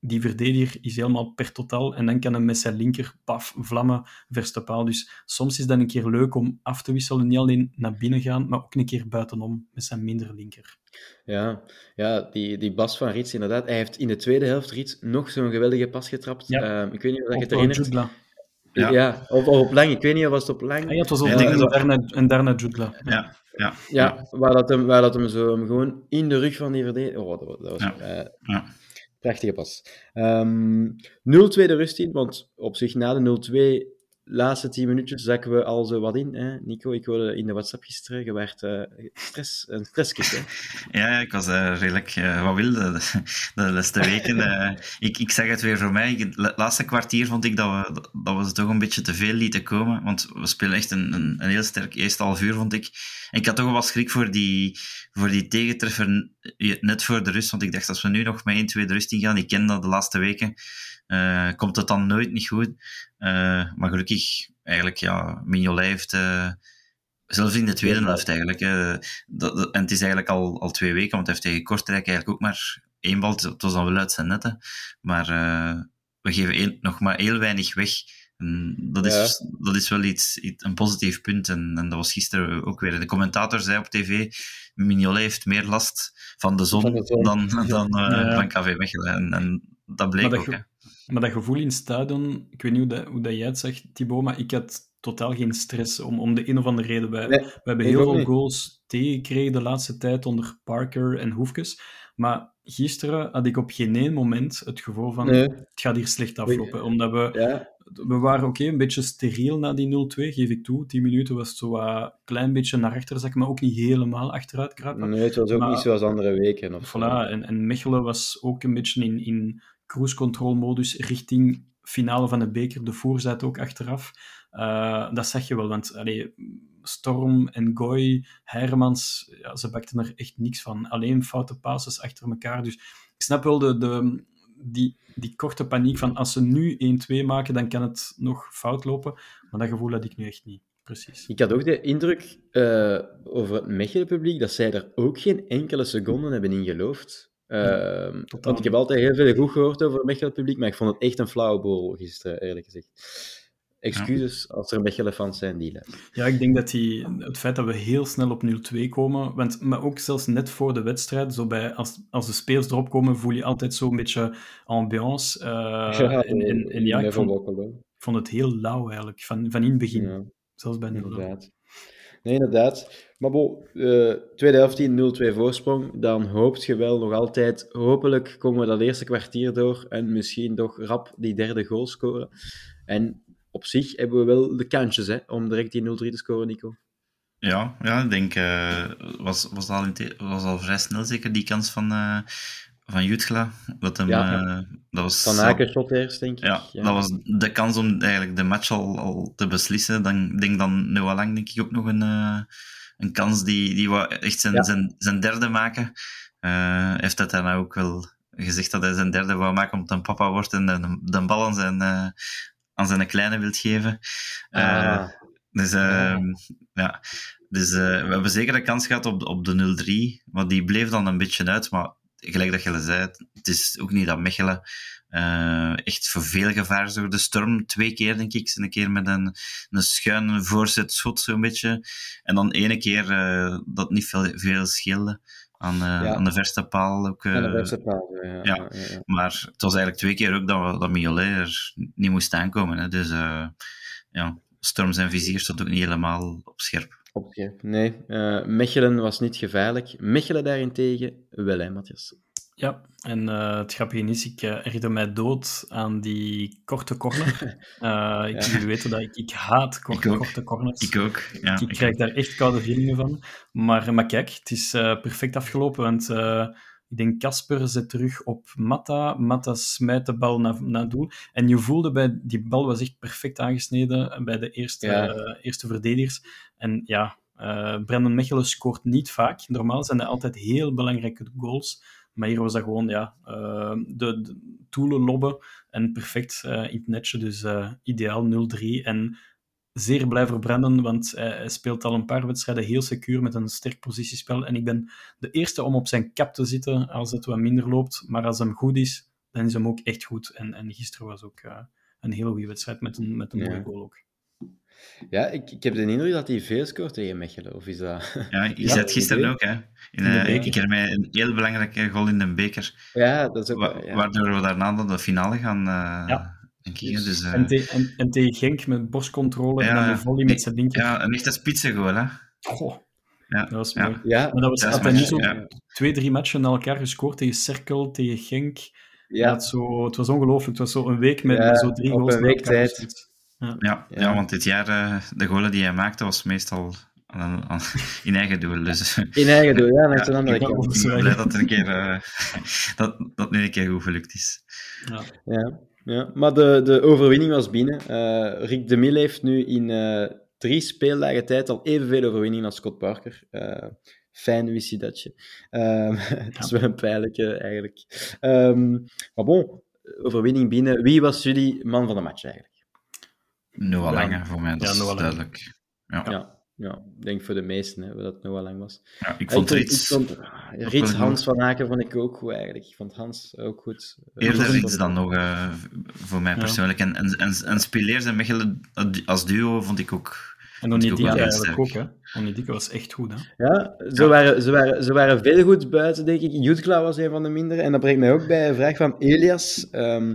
Speaker 3: die verdediger is helemaal per totaal en dan kan hij met zijn linker, paf, vlammen, verste paal. Dus soms is dat een keer leuk om af te wisselen, niet alleen naar binnen gaan, maar ook een keer buitenom met zijn minder linker.
Speaker 1: Ja, ja die, die Bas van Riets, inderdaad. Hij heeft in de tweede helft, Riets, nog zo'n geweldige pas getrapt.
Speaker 3: Ja.
Speaker 1: Ehm, ik weet niet of je
Speaker 3: Op
Speaker 1: het herinnert.
Speaker 3: Jutla.
Speaker 1: Ja.
Speaker 2: Ja.
Speaker 1: of, of op lang. Ik weet niet, of was het op lang?
Speaker 3: Ah, ja, het was op
Speaker 2: Ja,
Speaker 3: en,
Speaker 2: dat-
Speaker 3: daarna, en daarna Jutla.
Speaker 2: Ja, ja,
Speaker 1: Ja, waar, dat hem, waar dat hem zo hem gewoon in de rug van die verdediger... Oh, dat was, dat was
Speaker 2: Ja.
Speaker 1: eh,
Speaker 2: ja.
Speaker 1: Prachtige pas. Ehm 0-2 de rust in, want op zich na de 0-2, laatste 10 minuutjes, zakken we al zo wat in. Hè? Nico, ik hoorde in de WhatsApp gisteren, je werd eh, stress, een stresskick. Hè?
Speaker 2: Ja, ik was eh, redelijk eh, wat wilde de, de laatste weken. ik, ik zeg het weer voor mij. Het la- laatste kwartier vond ik dat we, dat we ze toch een beetje te veel lieten komen. Want we spelen echt een, een, een heel sterk eerste half uur, vond ik. En ik had toch wel wat schrik voor die, voor die tegentreffer net voor de rust. Want ik dacht, als we nu nog met 1-2 de rust ik ken dat de laatste weken, eh, komt het dan nooit niet goed. Eh, maar gelukkig, eigenlijk, ja, Mignolet heeft... eh, Zelfs in de tweede helft eigenlijk. Dat, dat- en het is eigenlijk al, al twee weken, want hij heeft tegen Kortrijk eigenlijk ook maar één bal. Het was dan wel uit zijn netten. Maar we geven nog maar heel weinig weg. En dat, is, dat is wel iets, iets- een positief punt. En, en dat was gisteren ook weer. De commentator zei op tv, Mignolet heeft meer last van de zon,
Speaker 1: Van de zon.
Speaker 2: dan, dan eh,
Speaker 3: Ja.
Speaker 2: van KV Mechelen. En, en dat bleek
Speaker 3: Maar dat
Speaker 2: ook. hè.
Speaker 3: Maar dat gevoel in het stadion, ik weet niet hoe, dat, hoe dat jij het zegt, Thibaut, maar ik had totaal geen stress om, om de een of andere reden. Wij,
Speaker 1: Nee,
Speaker 3: we hebben heel veel
Speaker 1: niet.
Speaker 3: goals tegengekregen de laatste tijd onder Parker en Hoefkes. Maar gisteren had ik op geen één moment het gevoel van
Speaker 1: Nee.
Speaker 3: het gaat hier slecht aflopen. Omdat we,
Speaker 1: Ja,
Speaker 3: we waren oké, een beetje steriel na die 0-2, geef ik toe. 10 minuten was het zo een klein beetje naar achter zakken, maar ook niet helemaal achteruit kruipen.
Speaker 1: nee, het was ook
Speaker 3: Maar-
Speaker 1: niet zoals andere weken. Of.
Speaker 3: Voilà, en, en Mechelen was ook een beetje in, in cruise control modus richting finale van de beker. De Voer zat ook achteraf. Eh, dat zag je wel, want allee, Storm en Goy, Hermans, ja, ze bakten er echt niks van. Alleen foute passes achter elkaar. Dus ik snap wel de, de, die, die korte paniek van als ze nu 1-2 maken, dan kan het nog fout lopen. Maar dat gevoel had ik nu echt niet. Precies.
Speaker 1: Ik had ook de indruk eh, over het Mechelen-publiek dat zij er ook geen enkele seconde hebben in geloofd. Ehm, want ik heb altijd heel veel goed gehoord over het Mechelen-publiek, maar ik vond het echt een flauwe boel gisteren, eerlijk gezegd. Excuses als er Mechelen-fans zijn die luisteren.
Speaker 3: Ja, ik denk dat die, het feit dat we heel snel op 0-2 komen, want, maar ook zelfs net voor de wedstrijd, zo bij, als, als de spelers erop komen, voel je altijd zo'n beetje ambiance. eh, en, en, en ja, ik vond, ik het heel lauw eigenlijk, van, van in het begin.
Speaker 1: Ja.
Speaker 3: Zelfs bij 0
Speaker 1: Inderdaad. Nee, inderdaad. Maar bon, eh, tweede helft in 0-2 voorsprong, dan hoopt je wel nog altijd, hopelijk komen we dat eerste kwartier door en misschien toch rap die derde goal scoren. En op zich hebben we wel de kansjes hè, om direct die 0-3 te scoren, Nico.
Speaker 2: Ja, ja, ik denk, eh, was, was, al was al vrij snel zeker die kans van, eh van Jutgla. Dat, hem,
Speaker 1: Ja.
Speaker 2: eh, dat was,
Speaker 1: Van eerst, denk ik.
Speaker 2: ja, dat was de kans om eigenlijk de match al, al te beslissen. Dan denk dan Noah Lang denk ik ook nog een, een kans die, die echt zijn, zijn, zijn derde maken. Heeft dat daarna ook wel gezegd dat hij zijn derde wou maken omdat hij papa wordt en de, de bal aan zijn, aan zijn kleine wilt geven. Eh,
Speaker 1: Ah,
Speaker 2: dus
Speaker 1: Ja.
Speaker 2: ehm, ja, dus eh, we hebben zeker een kans gehad op, de- op de 0-3, maar die bleef dan een beetje uit. Maar gelijk dat je al zei, het is ook niet dat Mechelen eh, echt voor veel gevaar zorgde. De Storm twee keer, denk ik. Een keer met een, een schuin voorzet schot, zo'n beetje. En dan ene keer eh, dat niet veel, veel scheelde. Aan, eh,
Speaker 1: Ja.
Speaker 2: aan de verste paal. Ook, eh,
Speaker 1: Aan de verse paal, ja. ja.
Speaker 2: Maar het was eigenlijk twee keer ook dat, dat Mignolet er niet moest aankomen. Hè. Dus eh, ja, Storm zijn vizier stond ook niet helemaal op scherp.
Speaker 1: Op scherp. Nee, eh, Mechelen was niet gevaarlijk. Mechelen daarentegen wel, hè, Matthias?
Speaker 3: Ja, en eh, het grappige is, ik uh, ergerde mij dood aan die korte corner. Eh ik, Jullie weten dat ik, ik haat korte,
Speaker 2: Ik
Speaker 3: korte corners.
Speaker 2: Ik ook. Ja,
Speaker 3: ik krijg daar echt koude rillingen van. Maar, maar kijk, het is eh, perfect afgelopen, want eh, ik denk Casper zet terug op Matta. Matta smijt de bal naar, naar doel. En je voelde bij die bal was echt perfect aangesneden bij de eerste,
Speaker 1: Ja.
Speaker 3: eh, eerste verdedigers. En ja, eh Brendan Mechelen scoort niet vaak. Normaal zijn dat altijd heel belangrijke goals. Maar hier was dat gewoon ja, eh, de, de toelen lobben en perfect eh, in het netje. Dus eh, ideaal 0-3. En zeer blij voor Brandon, want hij, speelt al een paar wedstrijden heel secuur met een sterk positiespel. En ik ben de eerste om op zijn cap te zitten als het wat minder loopt. Maar als hem goed is, dan is hem ook echt goed. En, en gisteren was ook een hele goede wedstrijd met een, met een
Speaker 1: Ja.
Speaker 3: mooie goal ook.
Speaker 1: Ja, ik, ik heb de indruk dat hij veel scoort tegen Mechelen. Of is dat...
Speaker 2: Ja, je
Speaker 3: Ja,
Speaker 2: zei het gisteren
Speaker 1: idee.
Speaker 2: ook. Hè. In, eh,
Speaker 3: beker.
Speaker 2: ik herinner mij een heel belangrijke goal in de beker.
Speaker 1: Ja, dat is ook...
Speaker 2: wa-
Speaker 1: ja.
Speaker 2: Waardoor we daarna dan de finale gaan eh
Speaker 3: Ja.
Speaker 2: denk. Dus, eh,
Speaker 3: En, te- en, en tegen Genk met borstcontrole en
Speaker 2: Ja,
Speaker 3: dan een volley met zijn linker.
Speaker 2: ja, een echte spitsengoal, hè.
Speaker 3: Goh,
Speaker 2: Ja,
Speaker 3: dat was
Speaker 2: ja.
Speaker 3: mooi.
Speaker 1: Ja,
Speaker 3: Maar dat was
Speaker 2: Dat is
Speaker 3: altijd niet zo twee, drie matchen na elkaar gescoord tegen Cerkel, tegen Genk.
Speaker 1: ja.
Speaker 3: Dat zo, het was ongelooflijk. Het was zo een week met,
Speaker 1: Ja,
Speaker 3: met zo drie
Speaker 1: op
Speaker 3: goals
Speaker 1: een week
Speaker 3: elkaar
Speaker 1: tijd.
Speaker 2: Ja,
Speaker 1: Ja.
Speaker 2: ja. want dit jaar, eh, de goalen die hij maakte, was meestal aan- aan- in eigen doel. Dus
Speaker 1: In eigen doel, ja, langs
Speaker 2: Ja,
Speaker 1: de andere kant.
Speaker 2: ik ben blij dat een keer, eh, dat, dat nu een keer goed gelukt is.
Speaker 3: Ja.
Speaker 1: Ja, ja. maar de, de overwinning was binnen. Eh, Rick de Mille heeft nu in eh, drie speeldagen tijd al evenveel overwinningen als Scott Parker. Eh, fijn wist je dat je. Ehm, Het is wel een pijnlijke eigenlijk. Ehm, maar bon, overwinning binnen. Wie was jullie man van de match eigenlijk?
Speaker 2: Noah
Speaker 3: Ja.
Speaker 2: Lange, voor mij, dat
Speaker 3: Ja,
Speaker 2: is duidelijk. Ja.
Speaker 1: Ja. Ja, ik denk voor de meesten hè, dat het Noah Lang was.
Speaker 2: ik vond
Speaker 1: ik,
Speaker 2: Rits
Speaker 1: vond, Rits
Speaker 2: goed.
Speaker 1: Hans van Aken vond ik ook goed eigenlijk. Ik vond Hans ook goed. Eh,
Speaker 2: eerder Rits dan nog, eh, voor mij
Speaker 3: Ja.
Speaker 2: persoonlijk. En, en, en, en Spileers en Mechelen als duo vond ik ook...
Speaker 3: En Onidika eigenlijk ook, hè. Onidika was echt goed, hè.
Speaker 1: Ja, ze,
Speaker 2: Ja.
Speaker 1: Waren, ze, waren, ze waren veel goed buiten, denk ik. Jutkla was een van de mindere. En dat brengt mij ook bij een vraag van Elias. Ehm,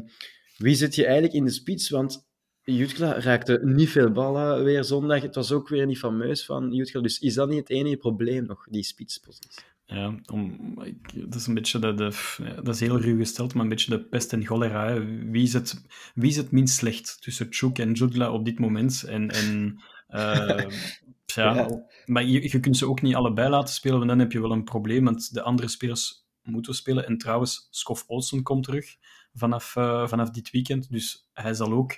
Speaker 1: wie zit je eigenlijk in de spits? Want Jutkla raakte niet veel ballen weer zondag. Het was ook weer niet fameus van Jutkla. Dus is dat niet het enige probleem nog, die spitspositie?
Speaker 3: Ja, om, ik, dat is een beetje de, dat is heel ruw gesteld, maar een beetje de pest en cholera. hè. Wie is het, wie is het minst slecht tussen Chuk en Judla op dit moment? En, en eh, ja,
Speaker 1: Ja.
Speaker 3: maar je, je kunt ze ook niet allebei laten spelen, want dan heb je wel een probleem, want de andere spelers moeten spelen. En trouwens, Skof Olsen komt terug vanaf, eh, vanaf dit weekend, dus hij zal ook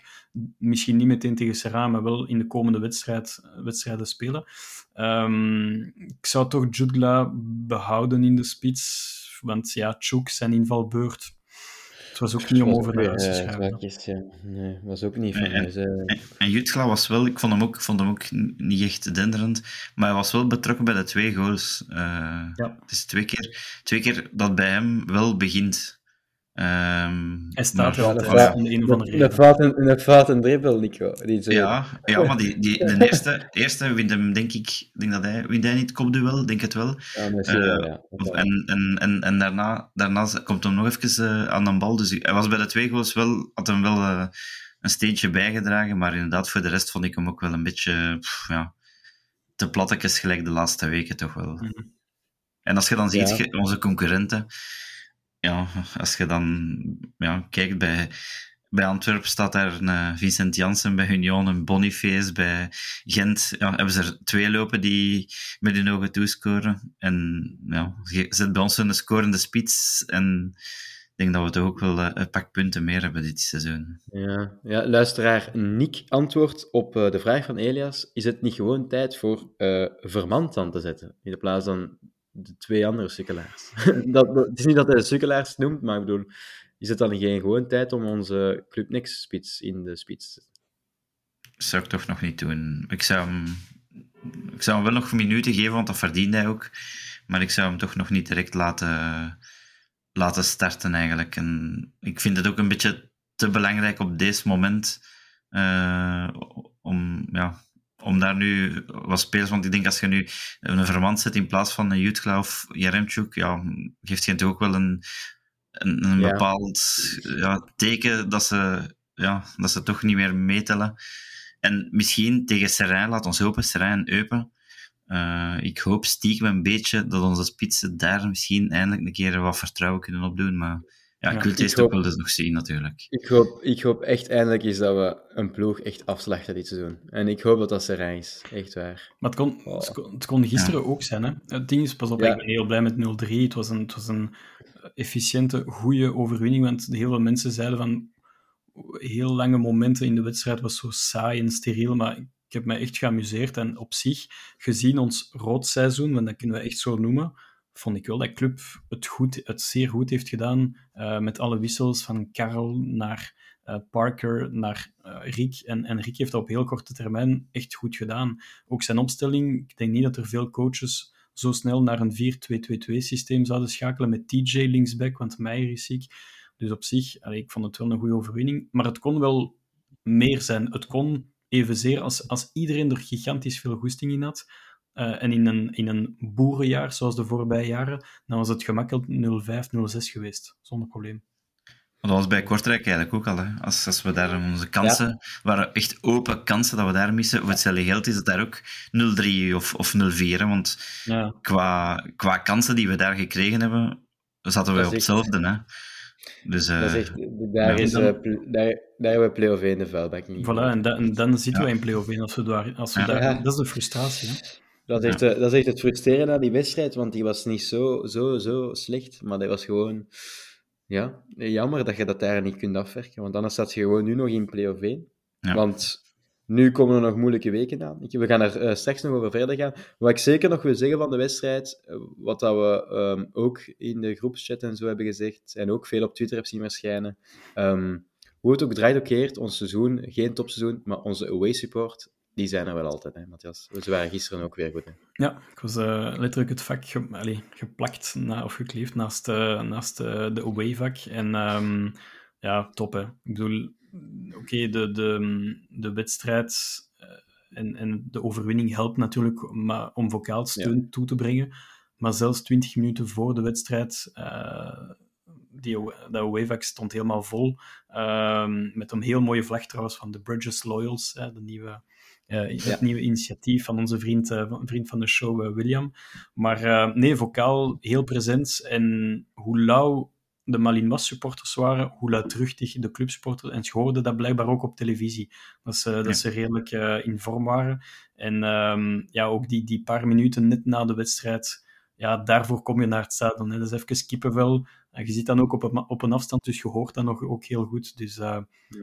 Speaker 3: misschien niet meteen tegen Serra, maar wel in de komende wedstrijd, wedstrijden spelen. Ehm, ik zou toch Judla behouden in de spits, want ja, Chuk, zijn invalbeurt, het was ook niet om over naar huis te
Speaker 1: Eh,
Speaker 3: schrijven.
Speaker 1: ja. Nee, was ook niet eh.
Speaker 2: En, en Jutgla was wel, ik vond hem ook, ik vond hem ook niet echt denderend, maar hij was wel betrokken bij de twee goals. Eh,
Speaker 3: Ja.
Speaker 2: Het is twee keer, twee keer dat bij hem wel begint. Ehm,
Speaker 3: Hij staat er
Speaker 1: Ja, dat-
Speaker 3: om de een of andere reden.
Speaker 1: een dribbel, Nico. Die zo-
Speaker 2: Ja, ja, maar die, die, de eerste, eerste wint hem, denk ik, denk dat hij, wint hij niet het kopduel, denk het wel.
Speaker 1: Ja, wel,
Speaker 2: Eh,
Speaker 1: ja.
Speaker 2: En, en, en, en daarna, daarna komt hem nog even eh, aan een bal. Dus hij was bij de twee goals wel, had hem wel eh, een steentje bijgedragen. Maar inderdaad, voor de rest vond ik hem ook wel een beetje pff, ja, te plattekes gelijk de laatste weken toch wel.
Speaker 3: Mhm.
Speaker 2: En als je dan ziet, onze concurrenten, ja, als je dan ja, kijkt bij, bij Antwerpen staat daar een eh, Vincent Janssen, bij Union een Boniface, bij Gent ja, hebben ze er twee lopen die met hun ogen toescoren. En ja, je zit bij ons een scorende spits en ik denk dat we toch ook wel eh, een pak punten meer hebben dit seizoen.
Speaker 1: Ja, ja, luisteraar Nick antwoordt op eh, de vraag van Elias: is het niet gewoon tijd voor eh Vermand aan te zetten in plaats van de twee andere sukkelaars? dat, het is niet dat hij de sukkelaars noemt, maar ik bedoel, is het dan geen gewoon tijd om onze Club Next spits in de spits te
Speaker 2: zou ik toch nog niet doen. Ik zou hem, ik zou hem wel nog minuten geven, want dat verdient hij ook. Maar ik zou hem toch nog niet direct laten, laten starten eigenlijk. En ik vind het ook een beetje te belangrijk op deze moment eh, om, ja, om daar nu wat spelers... Want ik denk als je nu een Vermand zet in plaats van een Jutkla of Jaremchuk, ja, geeft je toch ook wel een, een, een
Speaker 1: Ja.
Speaker 2: bepaald ja, teken dat ze, ja, dat ze toch niet meer meetellen. En misschien tegen Serijn, laat ons hopen, Serijn en Eupen. Eh, ik hoop stiekem een beetje dat onze spitsen daar misschien eindelijk een keer wat vertrouwen kunnen opdoen. Maar ja, ik wil het
Speaker 1: ik
Speaker 2: eerst ook
Speaker 1: hoop-
Speaker 2: wel eens nog zien, natuurlijk.
Speaker 1: Ik hoop, ik hoop echt eindelijk eens dat we een ploeg echt afslachten dit seizoen. En ik hoop dat dat Serijn is. Echt waar.
Speaker 3: Maar het kon,
Speaker 1: Oh.
Speaker 3: het kon, het kon gisteren ook zijn. Hè? Het ding is, pas op,
Speaker 1: Ja.
Speaker 3: ik ben heel blij met 0-3. Het was een, het was een efficiënte, goede overwinning. Want heel veel mensen zeiden van heel lange momenten in de wedstrijd was zo saai en steriel. Maar ik heb mij echt geamuseerd. En op zich, gezien ons roodseizoen, want dat kunnen we echt zo noemen, vond ik wel dat club het, goed, het zeer goed heeft gedaan. eh, met alle wissels van Karel naar eh, Parker naar eh, Riek. En, en Riek heeft dat op heel korte termijn echt goed gedaan. Ook zijn opstelling, ik denk niet dat er veel coaches zo snel naar een 4-2-2-2 systeem zouden schakelen met TJ linksback, want Meijer is ziek. Dus op zich, ik vond het wel een goede overwinning. Maar het kon wel meer zijn. Het kon evenzeer als, als iedereen er gigantisch veel goesting in had. Eh, en in een, in een boerenjaar, zoals de voorbije jaren, dan was het gemakkelijk 0-5, 0-6 geweest. Zonder probleem.
Speaker 2: Dat was bij Kortrijk eigenlijk ook al. Hè. Als, als we daar onze kansen, waren echt open kansen dat we daar missen. Voor hetzelfde geld is het daar ook 0-3 of, of 0-4. hè, Want
Speaker 3: Ja,
Speaker 2: qua, qua kansen die we daar gekregen hebben, zaten we op
Speaker 1: echt-
Speaker 2: hetzelfde. Hè. Dus, eh,
Speaker 1: Dat is echt, daar, is,
Speaker 3: dan-
Speaker 1: eh, daar, daar hebben we play-off 1 de vuilbak niet.
Speaker 3: voilà. En, da- en dan zitten
Speaker 2: Ja.
Speaker 3: we in play-off 1 als we daar... Als we
Speaker 2: Ja.
Speaker 3: daar
Speaker 1: Ja.
Speaker 3: Dat is de frustratie, hè.
Speaker 1: Dat is, echt, dat is echt het frustrerende aan die wedstrijd, want die was niet zo, zo, zo slecht, maar die was gewoon... Ja, jammer dat je dat daar niet kunt afwerken, want anders staat je gewoon nu nog in play-off 1.
Speaker 2: Ja.
Speaker 1: Want nu komen er nog moeilijke weken aan. We gaan er eh, straks nog over verder gaan. Wat ik zeker nog wil zeggen van de wedstrijd, eh, wat dat we ehm, ook in de groepschat en zo hebben gezegd, en ook veel op Twitter heb zien verschijnen, ehm, hoe het ook draait ook keert, ons seizoen, geen topseizoen, maar onze away support, die zijn er wel altijd, hè, Matthias. Ze waren gisteren ook weer goed. Hè.
Speaker 3: Ja, ik was eh, letterlijk het vak ge- allee, geplakt na, of gekleefd naast, eh, naast eh, de away-vak. En ehm, ja, top hè. Ik bedoel, oké, de, de, de wedstrijd en, en de overwinning helpt natuurlijk om, om vocaal steun toe te brengen. Maar zelfs 20 minuten voor de wedstrijd, die, dat away-vak stond helemaal vol. Ehm, met een heel mooie vlag trouwens van de Bridges Loyals, hè, de nieuwe eh, het
Speaker 1: Ja.
Speaker 3: nieuwe initiatief van onze vriend, eh, van- vriend van de show, eh, William. Maar nee, vocaal heel present. En hoe lauw de Malinois supporters waren, hoe luidruchtig de clubsporters. En je hoorde dat blijkbaar ook op televisie. Dat ze, dat ze redelijk in vorm waren. En ehm, ja, ook die, die paar minuten net na de wedstrijd, ja, daarvoor kom je naar het stadion. Hè. Dat is even kippenvel. En je zit dan ook op een, op een afstand, dus je hoort dat nog ook heel goed. Dus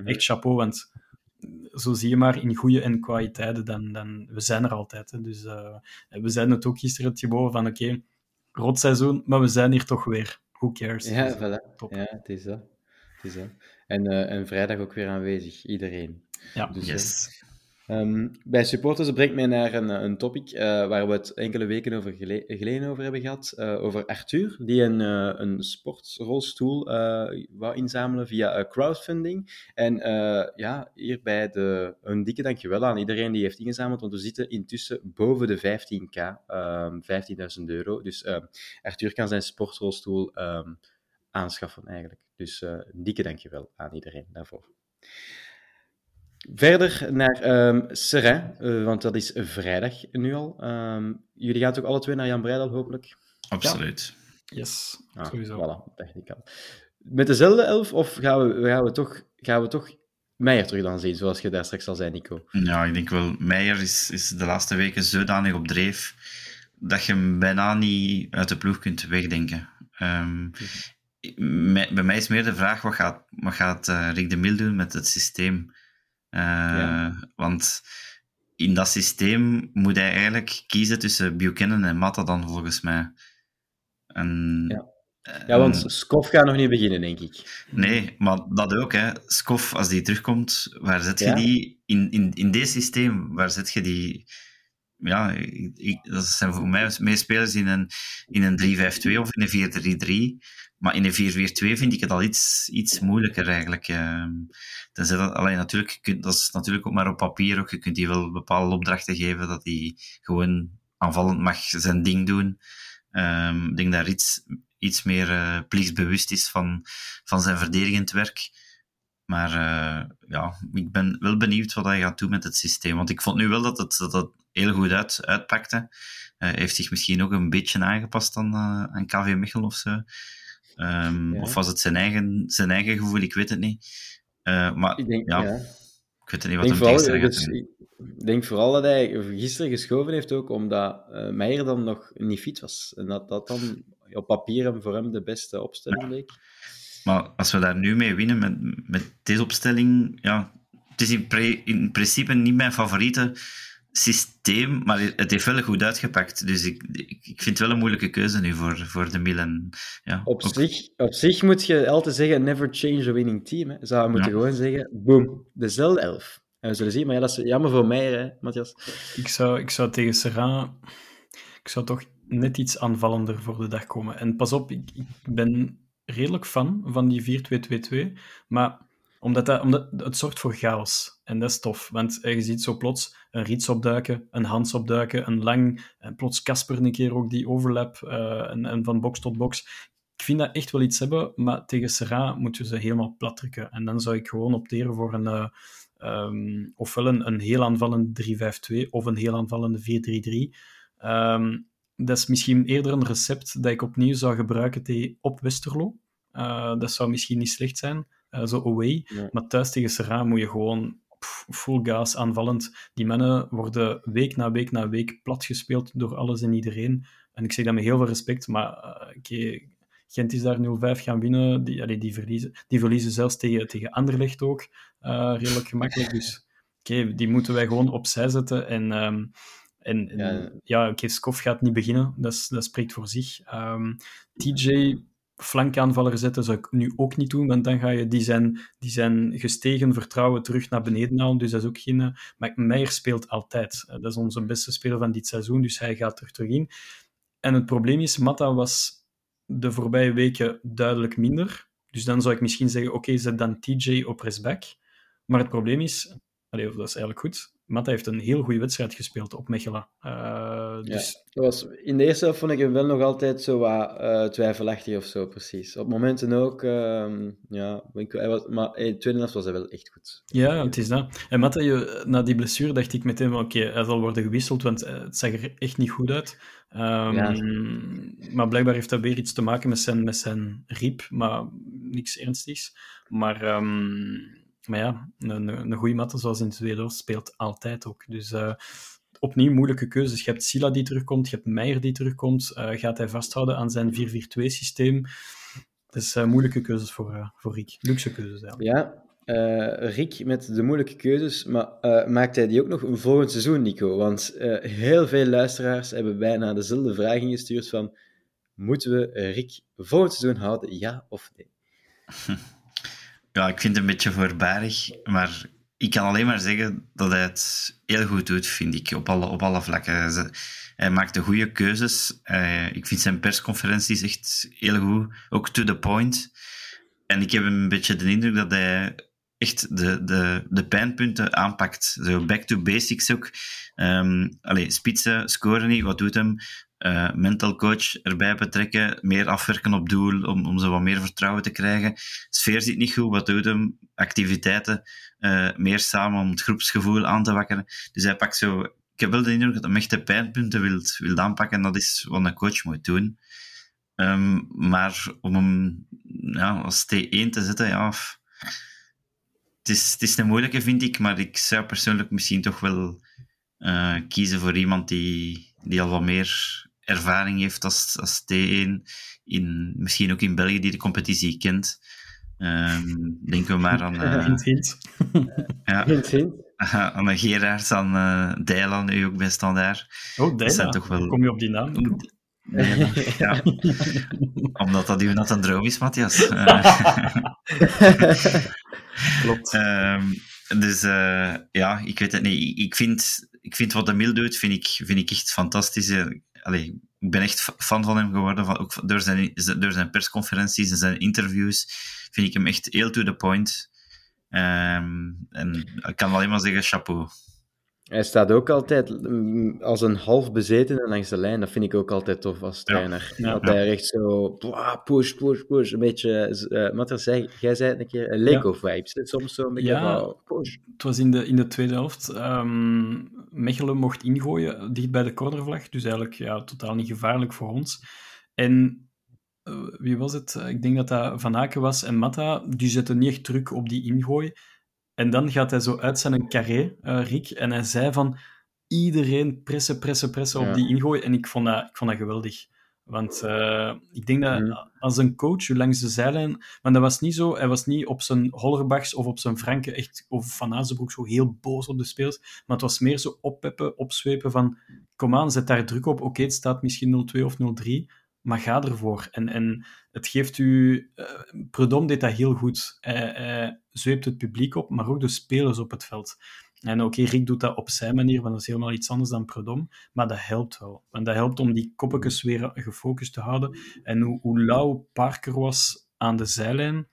Speaker 3: echt chapeau, want zo zie je maar, in goede en kwaaie tijden, dan, dan, we zijn er altijd. Hè. Dus eh, we zeiden het ook gisteren, Thibaut, van oké, rotseizoen, maar we zijn hier toch weer. Who cares?
Speaker 1: Ja,
Speaker 3: Dus,
Speaker 1: voilà.
Speaker 3: top.
Speaker 1: Ja, het is dat. Het is dat. En, eh, en vrijdag ook weer aanwezig, iedereen.
Speaker 3: Ja.
Speaker 1: Dus,
Speaker 2: yes.
Speaker 1: Ehm, bij supporters brengt mij naar een, een topic eh, waar we het enkele weken over gele- geleden over hebben gehad. eh, over Arthur, die een, eh, een sportrolstoel wou inzamelen via crowdfunding. En ja, hierbij de, een dikke dankjewel aan iedereen die heeft ingezameld, want we zitten intussen boven de 15k, ehm 15.000 euro. Dus ehm, Arthur kan zijn sportrolstoel ehm, aanschaffen eigenlijk. Dus een dikke dankjewel aan iedereen daarvoor. Verder naar ehm eh, want dat is vrijdag nu al. Ehm, jullie gaan toch alle twee naar Jan Breidel, hopelijk?
Speaker 2: Absoluut.
Speaker 3: Yes,
Speaker 1: Ah,
Speaker 3: sowieso.
Speaker 1: Voilà, al. Met dezelfde elf, of gaan we, gaan we, toch, gaan we toch Meijer terug dan zien, zoals je daar straks al zei, Nico?
Speaker 2: Ja, ik denk wel, Meijer is, is de laatste weken zodanig op dreef dat je hem bijna niet uit de ploeg kunt wegdenken. Ehm, bij mij is meer de vraag, wat gaat, wat gaat eh, Rick de Mil doen met het systeem? Eh,
Speaker 1: Ja.
Speaker 2: Want in dat systeem moet hij eigenlijk kiezen tussen Buchanan en Matta dan, volgens mij. En,
Speaker 1: Ja.
Speaker 2: eh,
Speaker 1: Ja, want Skof gaat nog niet beginnen, denk ik.
Speaker 2: Nee, maar dat ook, hè. Skof, als die terugkomt, waar zet je die? In, in, in dit systeem, waar zet je die? ja, ik, ik, dat zijn voor mij meespelers in een, in een 3-5-2 of in een 4-3-3. Maar in een 4-4-2 vind ik het al iets, iets moeilijker eigenlijk. Uh, tenzij dat, alleen natuurlijk, dat is natuurlijk ook maar op papier ook. Je kunt die wel bepaalde opdrachten geven dat hij gewoon aanvallend mag zijn ding doen. Um, ik denk dat iets, iets meer uh, plichtsbewust is van, van zijn verdedigend werk. Maar uh, ja, ik ben wel benieuwd wat hij gaat doen met het systeem. Want ik vond nu wel dat het, dat het heel goed uit, uitpakte. Uh, heeft zich misschien ook een beetje aangepast aan, aan KV Mechelen of zo. Um, ja. Of was het zijn eigen, zijn eigen gevoel? Ik weet het niet. maar ik denk, ja, ja, ik weet het niet wat hem
Speaker 1: vooral, dus, Ik denk vooral dat hij gisteren geschoven heeft ook omdat uh, Meijer dan nog niet fit was. En dat dat dan op papier hem voor hem de beste opstelling leek.
Speaker 2: Maar als we daar nu mee winnen met, met deze opstelling, ja, het is in, pre, in principe niet mijn favoriete systeem, maar het heeft wel goed uitgepakt. Dus ik, ik, ik vind het wel een moeilijke keuze nu voor, voor de Milan. Ja,
Speaker 1: op, zich, op zich moet je altijd zeggen, never change a winning team. Hè. Zou je moeten ja. gewoon zeggen, boom, dezelfde elf. En we zullen zien, maar ja, dat is jammer voor mij, hè, Matthias.
Speaker 3: Ik zou, ik zou tegen Serra... Ik zou toch net iets aanvallender voor de dag komen. En pas op, ik, ik ben redelijk fan van die 4-2-2-2, maar omdat, dat, omdat het zorgt voor chaos. En dat is tof, want je ziet zo plots een Riets opduiken, een Hans opduiken, een Lang, en plots Casper een keer ook die overlap, uh, en, en, van box tot box. Ik vind dat echt wel iets hebben, maar tegen Serra moeten we ze helemaal plat drukken. En dan zou ik gewoon opteren voor een... Uh, um, ofwel een, een heel aanvallende 3-5-2 of een heel aanvallende 4-3-3. Um, dat is misschien eerder een recept dat ik opnieuw zou gebruiken tegen, op Westerlo. Uh, dat zou misschien niet slecht zijn, uh, zo away. Maar thuis tegen Serra moet je gewoon full gas aanvallend. Die mannen worden week na week na week platgespeeld door alles en iedereen. En ik zeg dat met heel veel respect, maar uh, okay, Gent is daar 0-5 gaan winnen. Die, allee, die, verliezen, die verliezen zelfs tegen, tegen Anderlecht ook. redelijk gemakkelijk. Dus okay, die moeten wij gewoon opzij zetten. En... Um, en, ja, ja oké, gaat niet beginnen, dat, dat spreekt voor zich. Um, TJ flankaanvaller zetten zou ik nu ook niet doen, want dan ga je die zijn, die zijn gestegen vertrouwen terug naar beneden halen, dus dat is ook geen... Maar Meijer speelt altijd. Dat is onze beste speler van dit seizoen, dus hij gaat er terug in. En het probleem is, Matta was de voorbije weken duidelijk minder, dus dan zou ik misschien zeggen, oké, zet dan TJ op rechtsback. Maar het probleem is, allee, dat is eigenlijk goed, Matta heeft een heel goede wedstrijd gespeeld op Mechelen. Uh, dus...
Speaker 1: ja, was, in de eerste helft vond ik hem wel nog altijd zo wat uh, twijfelachtig of zo, precies. Op momenten ook, uh, ja, hij was, maar in de tweede helft was hij wel echt goed.
Speaker 3: Ja, het is dat. En Matta, je, na die blessure dacht ik meteen, oké, okay, hij zal worden gewisseld, want het zag er echt niet goed uit. Um, ja. Maar blijkbaar heeft dat weer iets te maken met zijn, met zijn riep, maar niks ernstigs. Maar... Um, maar ja, een, een goede matte zoals in de tweede speelt altijd ook. Dus uh, opnieuw moeilijke keuzes. Je hebt Sila die terugkomt, je hebt Meijer die terugkomt. Uh, gaat hij vasthouden aan zijn 4-4-2-systeem? Dus uh, moeilijke keuzes voor, voor Rick. Luxe keuzes eigenlijk.
Speaker 1: Ja, Rick met de moeilijke keuzes, maar maakt hij die ook nog een volgend seizoen, Nico? Want heel veel luisteraars hebben bijna dezelfde vraag ingestuurd van moeten we Rick volgend seizoen houden, ja of nee?
Speaker 2: ja, ik vind het een beetje voorbarig, maar ik kan alleen maar zeggen dat hij het heel goed doet, vind ik, op alle, op alle vlakken. Hij maakt de goede keuzes. ik vind zijn persconferenties echt heel goed, ook to the point. En ik heb een beetje de indruk dat hij echt de, de, de pijnpunten aanpakt. Zo back to basics ook. Um, allee, spitsen, scoren niet, wat doet hem? Uh, mental coach erbij betrekken, meer afwerken op doel om, om ze wat meer vertrouwen te krijgen. Sfeer zit niet goed, wat doet hem? Activiteiten, uh, meer samen om het groepsgevoel aan te wakkeren. Dus hij pakt zo... Ik heb wel de indruk dat hij echt de pijnpunten wil, wil aanpakken en dat is wat een coach moet doen. Um, maar om hem ja, als T1 te zetten, ja... Het is, het is een moeilijke, vind ik, maar ik zou persoonlijk misschien toch wel uh, kiezen voor iemand die, die al wat meer ervaring heeft als, als T1, in, misschien ook in België, die de competitie kent. Um, denken we maar aan... Uh,
Speaker 3: hint, hint.
Speaker 2: ja,
Speaker 1: hint, hint.
Speaker 2: aan een Gerards, aan uh, Dijlan, nu ook bij Standaard.
Speaker 3: Oh, Dijlan, wel... kom je op die naam?
Speaker 2: Nee, ja. Omdat dat uw nat een droom is, Matthias.
Speaker 3: Klopt.
Speaker 2: Um, dus uh, ja, ik weet het niet. Ik vind ik vind wat de Mil doet, vind ik, vind ik echt fantastisch. Ik ben echt fan van hem geworden, van, ook door zijn, door zijn persconferenties en zijn interviews. Vind ik hem echt heel to the point. Ehm, en ik kan alleen maar zeggen, chapeau.
Speaker 1: Hij staat ook altijd als een half bezetene langs de lijn. Dat vind ik ook altijd tof als trainer.
Speaker 3: Ja.
Speaker 1: Dat hij echt zo push, push, push. Een beetje, uh, wat er zei, jij zei het een keer, Lego-vibes. Soms zo een beetje
Speaker 3: Ja.
Speaker 1: van, push.
Speaker 3: Het was in de, in de tweede helft. ehm, Mechelen mocht ingooien, dicht bij de cornervlag. Dus eigenlijk ja, totaal niet gevaarlijk voor ons. En eh, wie was het? Eh, Ik denk dat dat Van Aken was en Matta. Die zetten niet echt druk op die ingooi. En dan gaat hij zo uit zijn carré, Rick. En hij zei van iedereen pressen, pressen, pressen
Speaker 1: Ja.
Speaker 3: op die ingooi. En ik vond dat, ik vond dat geweldig. Want eh, ik denk dat
Speaker 1: Mhm.
Speaker 3: als een coach langs de zijlijn... Maar dat was niet zo. Hij was niet op zijn Hollerbachs of op zijn Franke echt, of Van Azenbroek zo heel boos op de speels. Maar het was meer zo oppeppen, opzwepen van... Kom aan, zet daar druk op. Oké, het staat misschien 0-2 of 0-3. Maar ga ervoor. En, en het geeft u... eh Predom deed dat heel goed. Hij, zweept het publiek op, maar ook de spelers op het veld. En oké, Rick doet dat op zijn manier, want dat is helemaal iets anders dan Predom. Maar dat helpt wel. En dat helpt om die koppetjes weer gefocust te houden. En hoe, hoe lauw Parker was aan de zijlijn,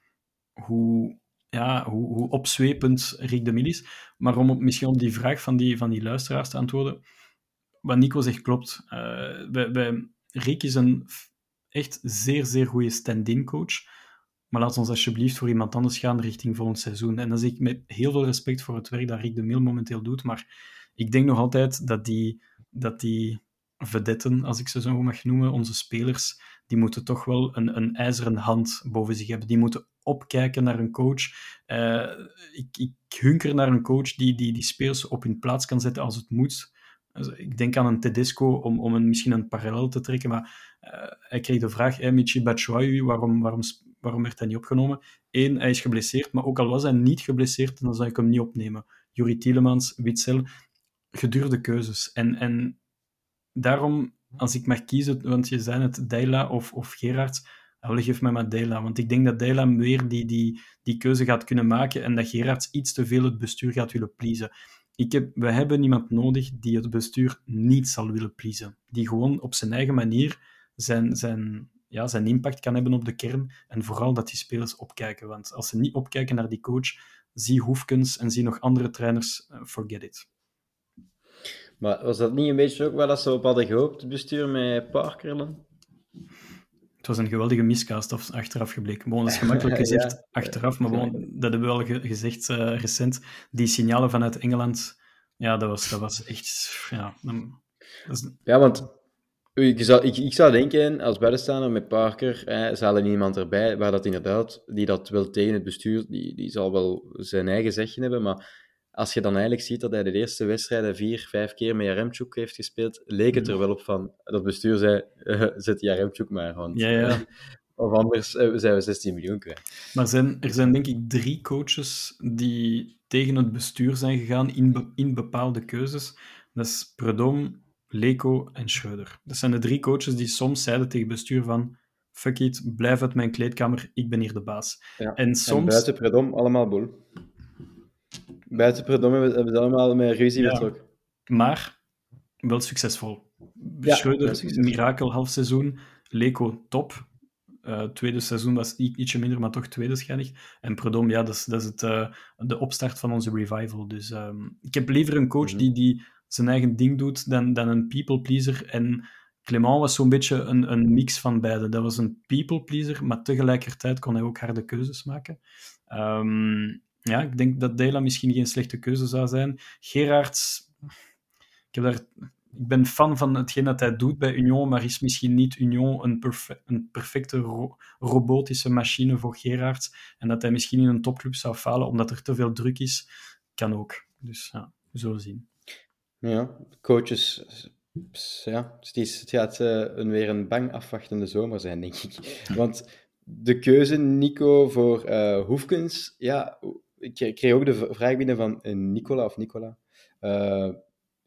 Speaker 3: hoe, ja, hoe, hoe opzwepend Rick de Mil is. Maar om op, misschien op die vraag van die, van die luisteraars te antwoorden, wat Nico zegt klopt. Bij, Rick is een echt zeer, zeer goede stand-in coach. Maar laat ons alsjeblieft voor iemand anders gaan richting volgend seizoen. En dan zie ik met heel veel respect voor het werk dat Rick de Mil momenteel doet. Maar ik denk nog altijd dat die, dat die vedetten, als ik ze zo mag noemen, onze spelers, die moeten toch wel een, een ijzeren hand boven zich hebben. Die moeten opkijken naar een coach. Eh, ik, ik hunker naar een coach die, die die spelers op hun plaats kan zetten als het moet. Ik denk aan een Tedesco om, om een, misschien een parallel te trekken, maar uh, hij kreeg de vraag, hey, Michi waarom, waarom, waarom werd hij niet opgenomen? Eén, hij is geblesseerd, maar ook al was hij niet geblesseerd, dan zou ik hem niet opnemen. Juri Tielemans, Witzel, gedurfde keuzes. En, en daarom, als ik mag kiezen, want je zei het, Deila of, of Gerards, wel, geef mij maar Deila. Want ik denk dat Deila weer die, die, die keuze gaat kunnen maken en dat Gerards iets te veel het bestuur gaat willen pleasen. Ik we hebben iemand nodig die het bestuur niet zal willen pleasen. Die gewoon op zijn eigen manier zijn, zijn, ja, zijn impact kan hebben op de kern. En vooral dat die spelers opkijken. Want als ze niet opkijken naar die coach, zie Hoefkens en zie nog andere trainers, uh, forget it.
Speaker 1: Maar was dat niet een beetje ook wel dat ze op hadden gehoopt, het bestuur met Parker dan?
Speaker 3: Het was een geweldige miscast of achteraf gebleken. Bon, dat is gemakkelijk gezegd ja. achteraf, maar dat hebben we wel ge gezegd uh, recent. Die signalen vanuit Engeland, ja, dat was, dat was echt... Ja,
Speaker 1: is... ja want ik zou, ik, ik zou denken, als buitenstaander met Parker, eh, zal er niemand erbij, waar dat inderdaad, die dat wil tegen het bestuur, die, die zal wel zijn eigen zegje hebben, maar als je dan eigenlijk ziet dat hij de eerste wedstrijden vier, vijf keer met Jaremchuk heeft gespeeld, leek het er wel op van, dat bestuur zei, uh, zet Jaremchuk maar, want,
Speaker 3: ja, ja.
Speaker 1: of anders uh, zijn we 16 miljoen kwijt.
Speaker 3: Maar zijn, er zijn denk ik drie coaches die tegen het bestuur zijn gegaan in, be, in bepaalde keuzes. Dat is Predom, Leko en Schreuder. Dat zijn de drie coaches die soms zeiden tegen het bestuur van fuck it, blijf uit mijn kleedkamer, ik ben hier de baas.
Speaker 1: Ja. En, soms... en buiten Predom allemaal boel. Buiten Predom hebben ze allemaal met ruzie
Speaker 3: ja.
Speaker 1: betrokken.
Speaker 3: Maar wel succesvol. Ja, Schreuder, succesvol. mirakel half seizoen. Leko, top. Uh, tweede seizoen was ietsje minder, maar toch tweede schijnig. En Predom, ja, dat is, dat is het, uh, de opstart van onze revival. Dus um, ik heb liever een coach mm -hmm. die, die zijn eigen ding doet dan, dan een people pleaser. En Clement was zo'n beetje een, een mix van beide. Dat was een people pleaser, maar tegelijkertijd kon hij ook harde keuzes maken. Um, ja, ik denk dat Dela misschien geen slechte keuze zou zijn. Gerards, ik, heb daar, ik ben fan van hetgeen dat hij doet bij Union, maar is misschien niet Union een, een perfecte ro robotische machine voor Gerards. En dat hij misschien in een topclub zou falen omdat er te veel druk is, kan ook. Dus ja, zullen zien.
Speaker 1: Ja, coaches, ja, het gaat uh, een, weer een bang afwachtende zomer zijn, denk ik. Want de keuze, Nico, voor uh, Hoefkens, ja, ik kreeg ook de vraag binnen van Nicola of Nicola. Uh,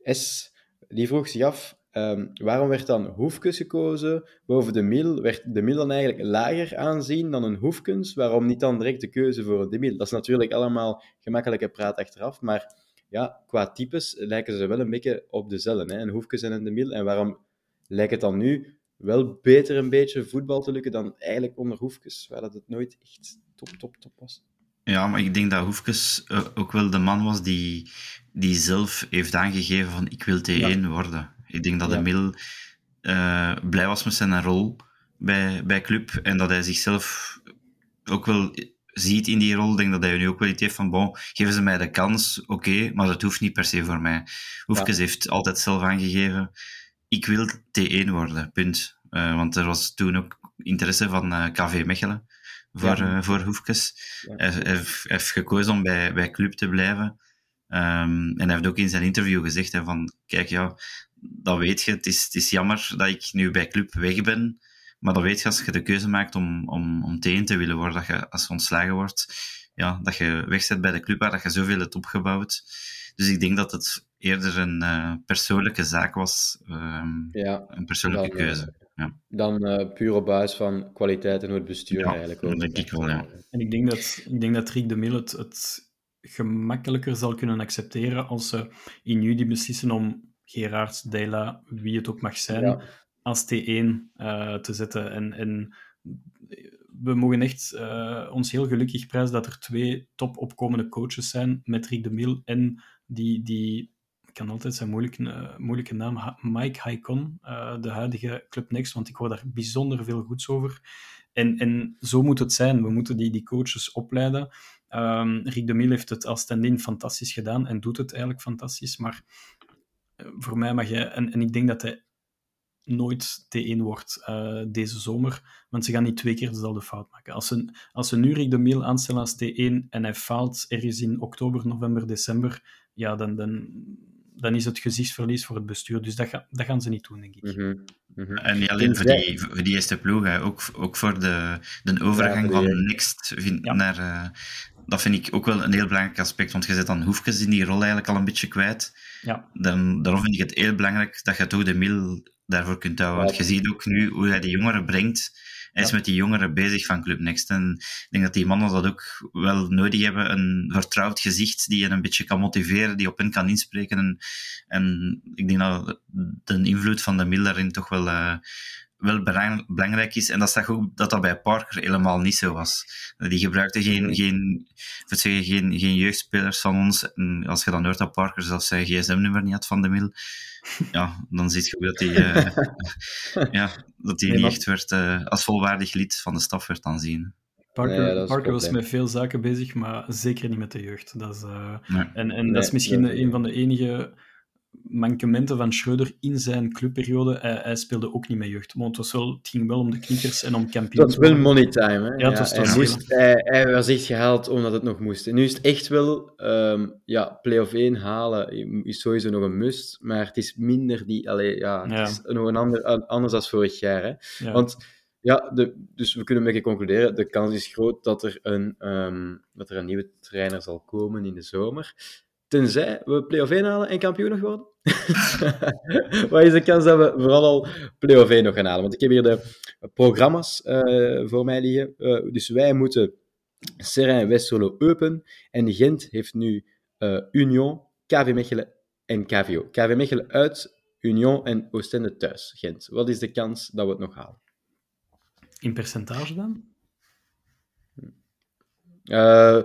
Speaker 1: S, die vroeg zich af, um, waarom werd dan Hoefkens gekozen boven de Mil? Werd de Mil dan eigenlijk lager aanzien dan een Hoefkens? Waarom niet dan direct de keuze voor de Mil? Dat is natuurlijk allemaal gemakkelijke praat achteraf, maar ja, qua types lijken ze wel een beetje op dezelfde. Hè? En Hoefkes en De Mil. En waarom lijkt het dan nu wel beter een beetje voetbal te lukken dan eigenlijk onder Hoefkes, waar dat het nooit echt top, top, top was?
Speaker 2: Ja, maar ik denk dat Hoefkes uh, ook wel de man was die, die zelf heeft aangegeven van ik wil T1 ja. worden. Ik denk dat ja. de Mil uh, blij was met zijn rol bij, bij club en dat hij zichzelf ook wel ziet in die rol. Ik denk dat hij nu ook wel iets heeft van, bon, geven ze mij de kans, oké, okay, maar dat hoeft niet per se voor mij. Hoefkes ja. heeft altijd zelf aangegeven, ik wil T1 worden, punt. Uh, want er was toen ook interesse van uh, KV Mechelen voor, ja. uh, voor Hoefkes. Ja. Hij, hij, heeft gekozen om bij, bij club te blijven. Um, en hij heeft ook in zijn interview gezegd hè, van, kijk, ja, dat weet je, het is, het is jammer dat ik nu bij club weg ben, maar dan weet je, als je de keuze maakt om, om, om T1 te willen worden, dat je, als je ontslagen wordt, ja, dat je wegzet bij de club waar dat je zoveel hebt opgebouwd. Dus ik denk dat het eerder een uh, persoonlijke zaak was, um,
Speaker 1: ja,
Speaker 2: een persoonlijke
Speaker 1: dan,
Speaker 2: keuze. Ja.
Speaker 1: Dan uh, puur op basis van kwaliteit en hoe het bestuur
Speaker 2: ja,
Speaker 1: eigenlijk ook.
Speaker 2: denk ik wel, ja.
Speaker 3: En ik denk dat, ik denk dat Rick de Mil het, het gemakkelijker zal kunnen accepteren als ze in juli beslissen om Gerard, Dela, wie het ook mag zijn,
Speaker 1: Ja.
Speaker 3: als T1 uh, te zetten. En, en we mogen echt uh, ons heel gelukkig prijzen dat er twee top opkomende coaches zijn met Rick de Mil en die, die kan altijd zijn moeilijke, uh, moeilijke naam, Mike Haikon, uh, de huidige Club Next, want ik hoor daar bijzonder veel goeds over. En, en zo moet het zijn. We moeten die, die coaches opleiden. Um, Rick de Mil heeft het als stand-in fantastisch gedaan en doet het eigenlijk fantastisch, maar uh, voor mij mag jij, en, en ik denk dat hij nooit T1 wordt deze zomer, want ze gaan niet twee keer dezelfde fout maken. Als ze, als ze nu Rick de Mil aanstellen als T1 en hij faalt ergens in oktober, november, december, ja, dan, dan, dan is het gezichtsverlies voor het bestuur. Dus dat, ga, dat gaan ze niet doen, denk ik.
Speaker 1: Mm -hmm. Mm -hmm.
Speaker 2: En niet alleen voor die, voor die eerste ploeg, hè. Ook, ook voor de, de overgang ja, van Next vind, ja. naar... Uh, dat vind ik ook wel een heel belangrijk aspect, want je zit dan Hoefkes in die rol eigenlijk al een beetje kwijt.
Speaker 3: Ja.
Speaker 2: Dan, daarom vind ik het heel belangrijk dat je toch de mil daarvoor kunt houden. Want je ziet ook nu hoe hij de jongeren brengt. Hij is ja. met die jongeren bezig van Club Next. En ik denk dat die mannen dat ook wel nodig hebben. Een vertrouwd gezicht die je een beetje kan motiveren, die op hen kan inspreken. En, en ik denk dat de invloed van de Mil daarin toch wel, uh, wel belangrijk is. En dat zag ook dat dat bij Parker helemaal niet zo was. Die gebruikte geen, geen, zeggen, geen, geen jeugdspelers van ons. En als je dan hoort dat Parker zelfs zijn gsm-nummer niet had van de Mil, ja, dan zie je dat hij, uh, ja, dat hij niet echt werd, uh, als volwaardig lid van de staf werd aanzien.
Speaker 3: Parker, nee, Parker was met veel zaken bezig, maar zeker niet met de jeugd. Dat is, uh, nee. En, en nee, dat is misschien nee, een van de enige mankementen van Schreuder in zijn clubperiode. Hij, hij, speelde ook niet met jeugd. Want het, was wel, het ging wel om de knikkers en om kampioen.
Speaker 1: Het was wel money time. Hè?
Speaker 3: Ja, ja, was
Speaker 1: hij, moest, hij, hij, was echt gehaald omdat het nog moest. En nu is het echt wel... Um, ja, play-off 1 halen is sowieso nog een must. Maar het is minder die... Allee, ja, het ja. is nog een ander, anders dan vorig jaar. Hè? Ja. Want... Ja, de, dus we kunnen een beetje concluderen. De kans is groot dat er een, um, dat er een nieuwe trainer zal komen in de zomer. Tenzij we play-off 1 halen en kampioen nog worden. Wat is de kans dat we vooral al play-off 1 nog gaan halen? Want ik heb hier de programma's uh, voor mij liggen. Uh, dus wij moeten Serrain, Westerlo, Eupen. En Gent heeft nu uh, Union, KV Mechelen en KVO. KV Mechelen uit, Union en Oostende thuis, Gent. Wat is de kans dat we het nog halen?
Speaker 3: In percentage dan?
Speaker 1: Uh,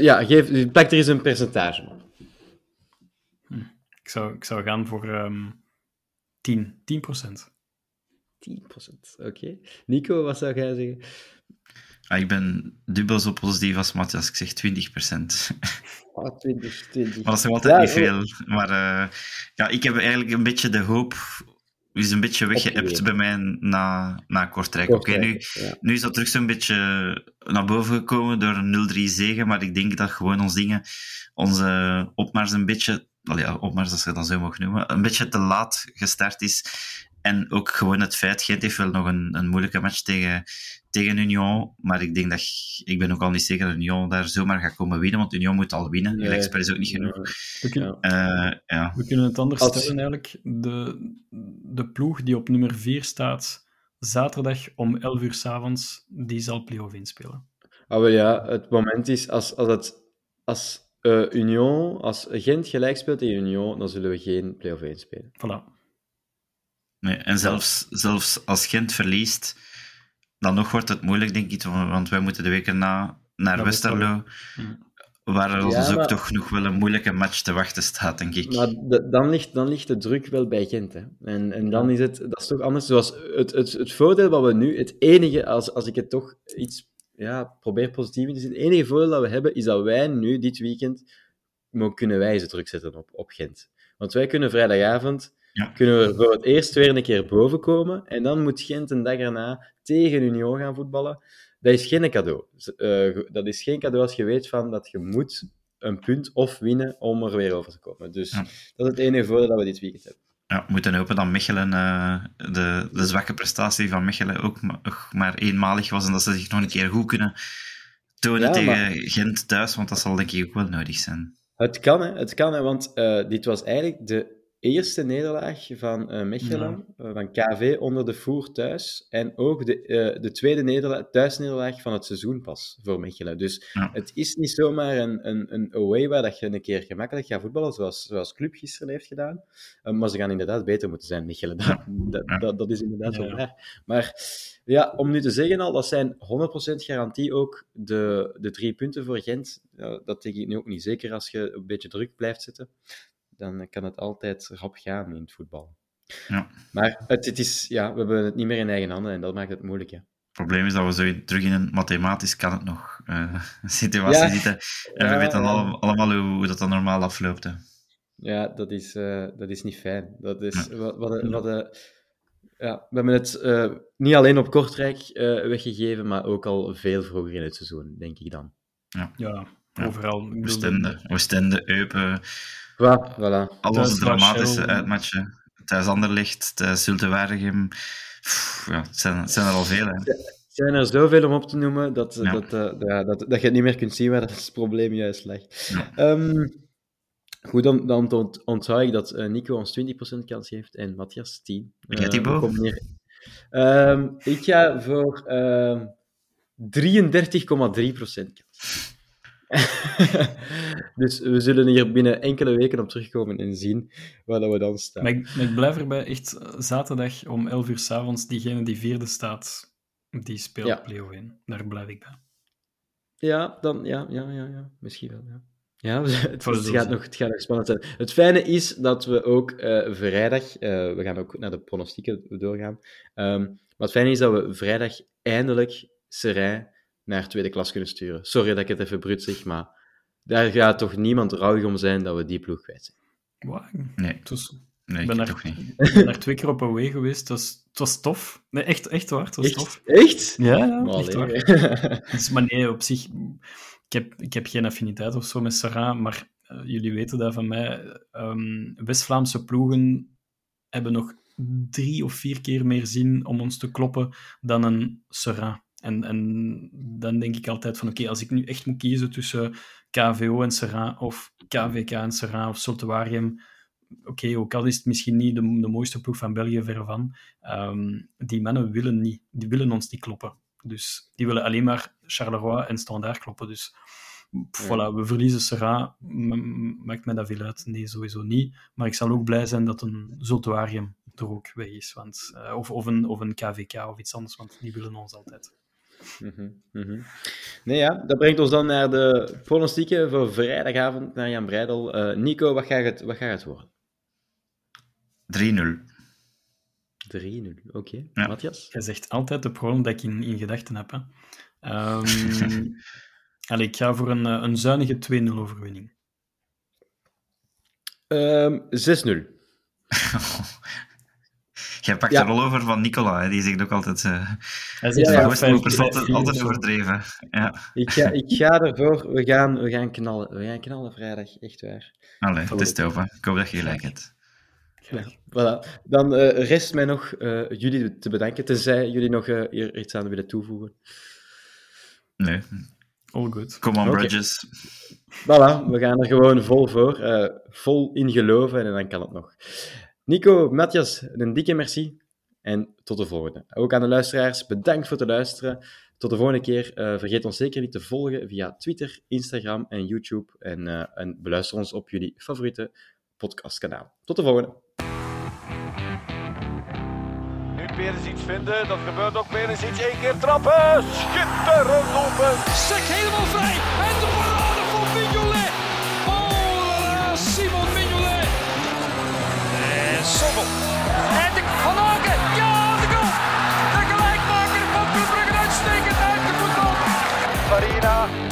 Speaker 1: ja, geef, plak er eens een percentage op.
Speaker 3: Ik, zou, ik zou gaan voor um, 10, 10 procent.
Speaker 1: 10 procent, oké. Okay. Nico, wat zou jij zeggen?
Speaker 2: Ah, ik ben dubbel zo positief als Matthias. Ik zeg 20 procent.
Speaker 1: Ah, 20, 20.
Speaker 2: Maar dat is nog altijd ja, niet veel. Maar uh, ja, ik heb eigenlijk een beetje de hoop is een beetje weggeëpt bij mij na, na Kortrijk. Oké, okay, nu, ja. nu is dat terug zo'n beetje naar boven gekomen door een 0-3 zegen, maar ik denk dat gewoon ons dingen, onze opmars een beetje, allee, opmars als je dat zo mag noemen, een beetje te laat gestart is. En ook gewoon het feit, Gent heeft wel nog een, een moeilijke match tegen, tegen Union, maar ik denk dat, ik ben ook al niet zeker dat Union daar zomaar gaat komen winnen, want Union moet al winnen. Nee, is ook niet genoeg.
Speaker 3: We kunnen,
Speaker 2: uh, ja.
Speaker 3: we kunnen het anders Als... stellen eigenlijk. De, de ploeg die op nummer 4 staat, zaterdag om 11 uur s'avonds, die zal play-off inspelen.
Speaker 1: Ah, wel ja, het moment is, als, als, het, als eh, Union, als Gent gelijk speelt tegen Union, dan zullen we geen play-off 1 spelen.
Speaker 3: Voilà.
Speaker 2: Nee, en zelfs, zelfs als Gent verliest, dan nog wordt het moeilijk, denk ik, want wij moeten de weken na naar Westerlo, waar er
Speaker 1: Ja,
Speaker 2: ons ook
Speaker 1: maar-
Speaker 2: toch nog wel een moeilijke match te wachten staat, denk ik.
Speaker 1: Maar de- dan, ligt, dan ligt de druk wel bij Gent. Hè. En, en dan is het, dat is toch anders. Zoals het, het, het voordeel wat we nu, het enige, als, als ik het toch iets ja, probeer positief in te zien, het enige voordeel dat we hebben, is dat wij nu dit weekend mogen kunnen wijze druk zetten op, op Gent. Want wij kunnen vrijdagavond
Speaker 2: Ja.
Speaker 1: kunnen we voor het eerst weer een keer boven komen en dan moet Gent een dag erna tegen Union gaan voetballen. Dat is geen cadeau. Eh, dat is geen cadeau als je weet van dat je moet een punt of winnen om er weer over te komen. Dus
Speaker 2: Ja.
Speaker 1: dat is het enige voordeel dat we dit weekend hebben.
Speaker 2: Ja, we moeten hopen dat Mechelen, eh, de, de zwakke prestatie van Mechelen ook ma- ook maar eenmalig was en dat ze zich nog een keer goed kunnen tonen
Speaker 1: Ja,
Speaker 2: tegen
Speaker 1: maar-
Speaker 2: Gent thuis, want dat zal denk ik ook wel nodig zijn.
Speaker 1: Het kan, hè. Het kan, hè, want eh, dit was eigenlijk de eerste nederlaag van eh, Mechelen, eh, van KV, onder de voer thuis. En ook de, eh, de tweede nederla- thuisnederlaag van het seizoen pas voor Mechelen. Dus
Speaker 2: Ja.
Speaker 1: het is niet zomaar een, een, een away waar dat je een keer gemakkelijk gaat voetballen, zoals, zoals Club gisteren heeft gedaan. Maar ze gaan inderdaad beter moeten zijn, Mechelen. Dat, dat, dat, dat is inderdaad wel
Speaker 3: ja.
Speaker 1: waar. Maar ja, om nu te zeggen al, dat zijn 100% garantie ook de, de drie punten voor Gent. Dat denk ik nu ook niet. Zeker als je een beetje druk blijft zetten, dan kan het altijd rap gaan in het voetbal.
Speaker 2: Ja.
Speaker 1: Maar het, het is, ja, we hebben het niet meer in eigen handen en dat maakt het moeilijk. Hè.
Speaker 2: Het probleem is dat we zo terug in een mathematisch kan het nog eh, situatie
Speaker 1: Ja.
Speaker 2: zitten. En we
Speaker 1: Ja,
Speaker 2: weten
Speaker 1: ja.
Speaker 2: allemaal, allemaal hoe, hoe dat dan normaal afloopt. Hè.
Speaker 1: Ja, dat is, eh, dat is niet fijn. Dat is,
Speaker 2: Ja.
Speaker 1: wat, wat, wat, eh, ja, we hebben het eh, niet alleen op Kortrijk eh, weggegeven, maar ook al veel vroeger in het seizoen, denk ik dan.
Speaker 3: Ja,
Speaker 2: Ja.
Speaker 3: overal.
Speaker 2: Oostende, Oostende, Eupen,
Speaker 1: Voilà, voilà.
Speaker 2: al onze dramatische uitmatchen. Thuis Anderlecht, thuis Zulte Waregem. Pff, Ja, het zijn, het zijn er al veel. Hè.
Speaker 1: Er zijn er zoveel om op te noemen dat,
Speaker 2: Ja.
Speaker 1: dat, eh, ja, dat, dat je het niet meer kunt zien waar dat het probleem juist ligt.
Speaker 2: Ja.
Speaker 1: Ehm, goed, dan, dan ont- onthoud ik dat eh, Nico ons 20% kans heeft en Matthias 10.
Speaker 2: Ja, Thibaut?
Speaker 1: Eh, hier. Ehm, ik ga voor ehm 33,3% kans. dus we zullen hier binnen enkele weken op terugkomen en zien waar dat we dan staan.
Speaker 3: Maar ik, maar ik blijf erbij, echt zaterdag om 11 uur s'avonds, diegene die vierde staat, die speelt
Speaker 1: Ja.
Speaker 3: play-off 1. Daar blijf ik bij.
Speaker 1: Ja, dan, ja, ja, ja, ja. misschien wel, ja. Ja, het, het gaat nog, het gaat nog spannend zijn. Het fijne is dat we ook eh, vrijdag, eh, we gaan ook naar de pronostieken doorgaan, Ehm, maar het fijne is dat we vrijdag eindelijk Serijn naar tweede klas kunnen sturen. Sorry dat ik het even bruut zeg, maar daar gaat toch niemand rouwig om zijn dat we die ploeg kwijt zijn.
Speaker 3: Wow.
Speaker 2: Nee,
Speaker 3: was,
Speaker 2: nee
Speaker 3: ik
Speaker 2: ik
Speaker 3: ben
Speaker 2: toch
Speaker 3: daar,
Speaker 2: niet.
Speaker 3: ik ben daar twee keer op away geweest. Het was, het was tof. Nee, echt, echt waar. Het was tof.
Speaker 1: Echt? Echt?
Speaker 3: Ja, ja
Speaker 1: Maar
Speaker 3: echt waar. Dus, maar nee, op zich, ik heb, ik heb geen affiniteit of zo met Sarah, maar eh, jullie weten dat van mij. ehm, West-Vlaamse ploegen hebben nog drie of vier keer meer zin om ons te kloppen dan een Sarah. En, en dan denk ik altijd van, oké, als ik nu echt moet kiezen tussen KVO en Sarah, of KVK en Sarah, of Soltuarium, oké, ook al is het misschien niet de, de mooiste ploeg van België, ver van, ehm, die mannen willen, niet, die willen ons niet kloppen. Dus die willen alleen maar Charleroi en Standaard kloppen. Dus pff,
Speaker 1: Ja.
Speaker 3: voilà, we verliezen Serra, maakt mij dat veel uit? Nee, sowieso niet. Maar ik zal ook blij zijn dat een Zultuarium er ook weg is. Want, eh, of, of, een, of een KVK of iets anders, want die willen ons altijd.
Speaker 1: Mhm, mhm. Nee, ja, dat brengt ons dan naar de pronostieken voor vrijdagavond naar Jan Breidel. Eh, Nico, wat gaat het, wat gaat het worden?
Speaker 2: 3-0.
Speaker 1: 3-0, oké.
Speaker 2: Ja.
Speaker 1: Matthias?
Speaker 3: Jij zegt altijd de pronom dat ik in, in gedachten heb. Hè. Ehm, allee, ik ga voor een, eh, een zuinige 2-0 overwinning.
Speaker 1: Ehm 6-0.
Speaker 2: Jij pakt
Speaker 1: Ja.
Speaker 2: de rol over van Nicola, hè. die zegt ook altijd... eh
Speaker 3: Hij
Speaker 1: ja, fijn.
Speaker 2: altijd, altijd overdreven. Ja.
Speaker 1: Ik ga, ik ga ervoor, we gaan, we gaan knallen. We gaan knallen vrijdag, echt waar.
Speaker 2: Allee, het is tof. Ik hoop dat je gelijk hebt.
Speaker 1: Ja, voilà. Dan eh, rest mij nog eh, jullie te bedanken, tenzij jullie nog eh, hier iets aan willen toevoegen.
Speaker 2: Nee,
Speaker 3: All good.
Speaker 2: come on. Bridges.
Speaker 1: Voilà, we gaan er gewoon vol voor. eh, vol in geloven en dan kan het nog. Nico, Matthias, een dikke merci. En tot de volgende. Ook aan de luisteraars, bedankt voor het luisteren. Tot de volgende keer. Eh, vergeet ons zeker niet te volgen via Twitter, Instagram en YouTube. En, eh, en beluister ons op jullie favoriete podcastkanaal. Tot de volgende.
Speaker 4: Nu Perisic vinden, dat gebeurt ook Perisic. één keer trappen, schitterend doelpunt.
Speaker 5: Sek helemaal vrij. Sobel. En de Van Aken. Ja, de goal. De gelijkmaker van Club Brugge uitstekend uit de voetbal. Farina.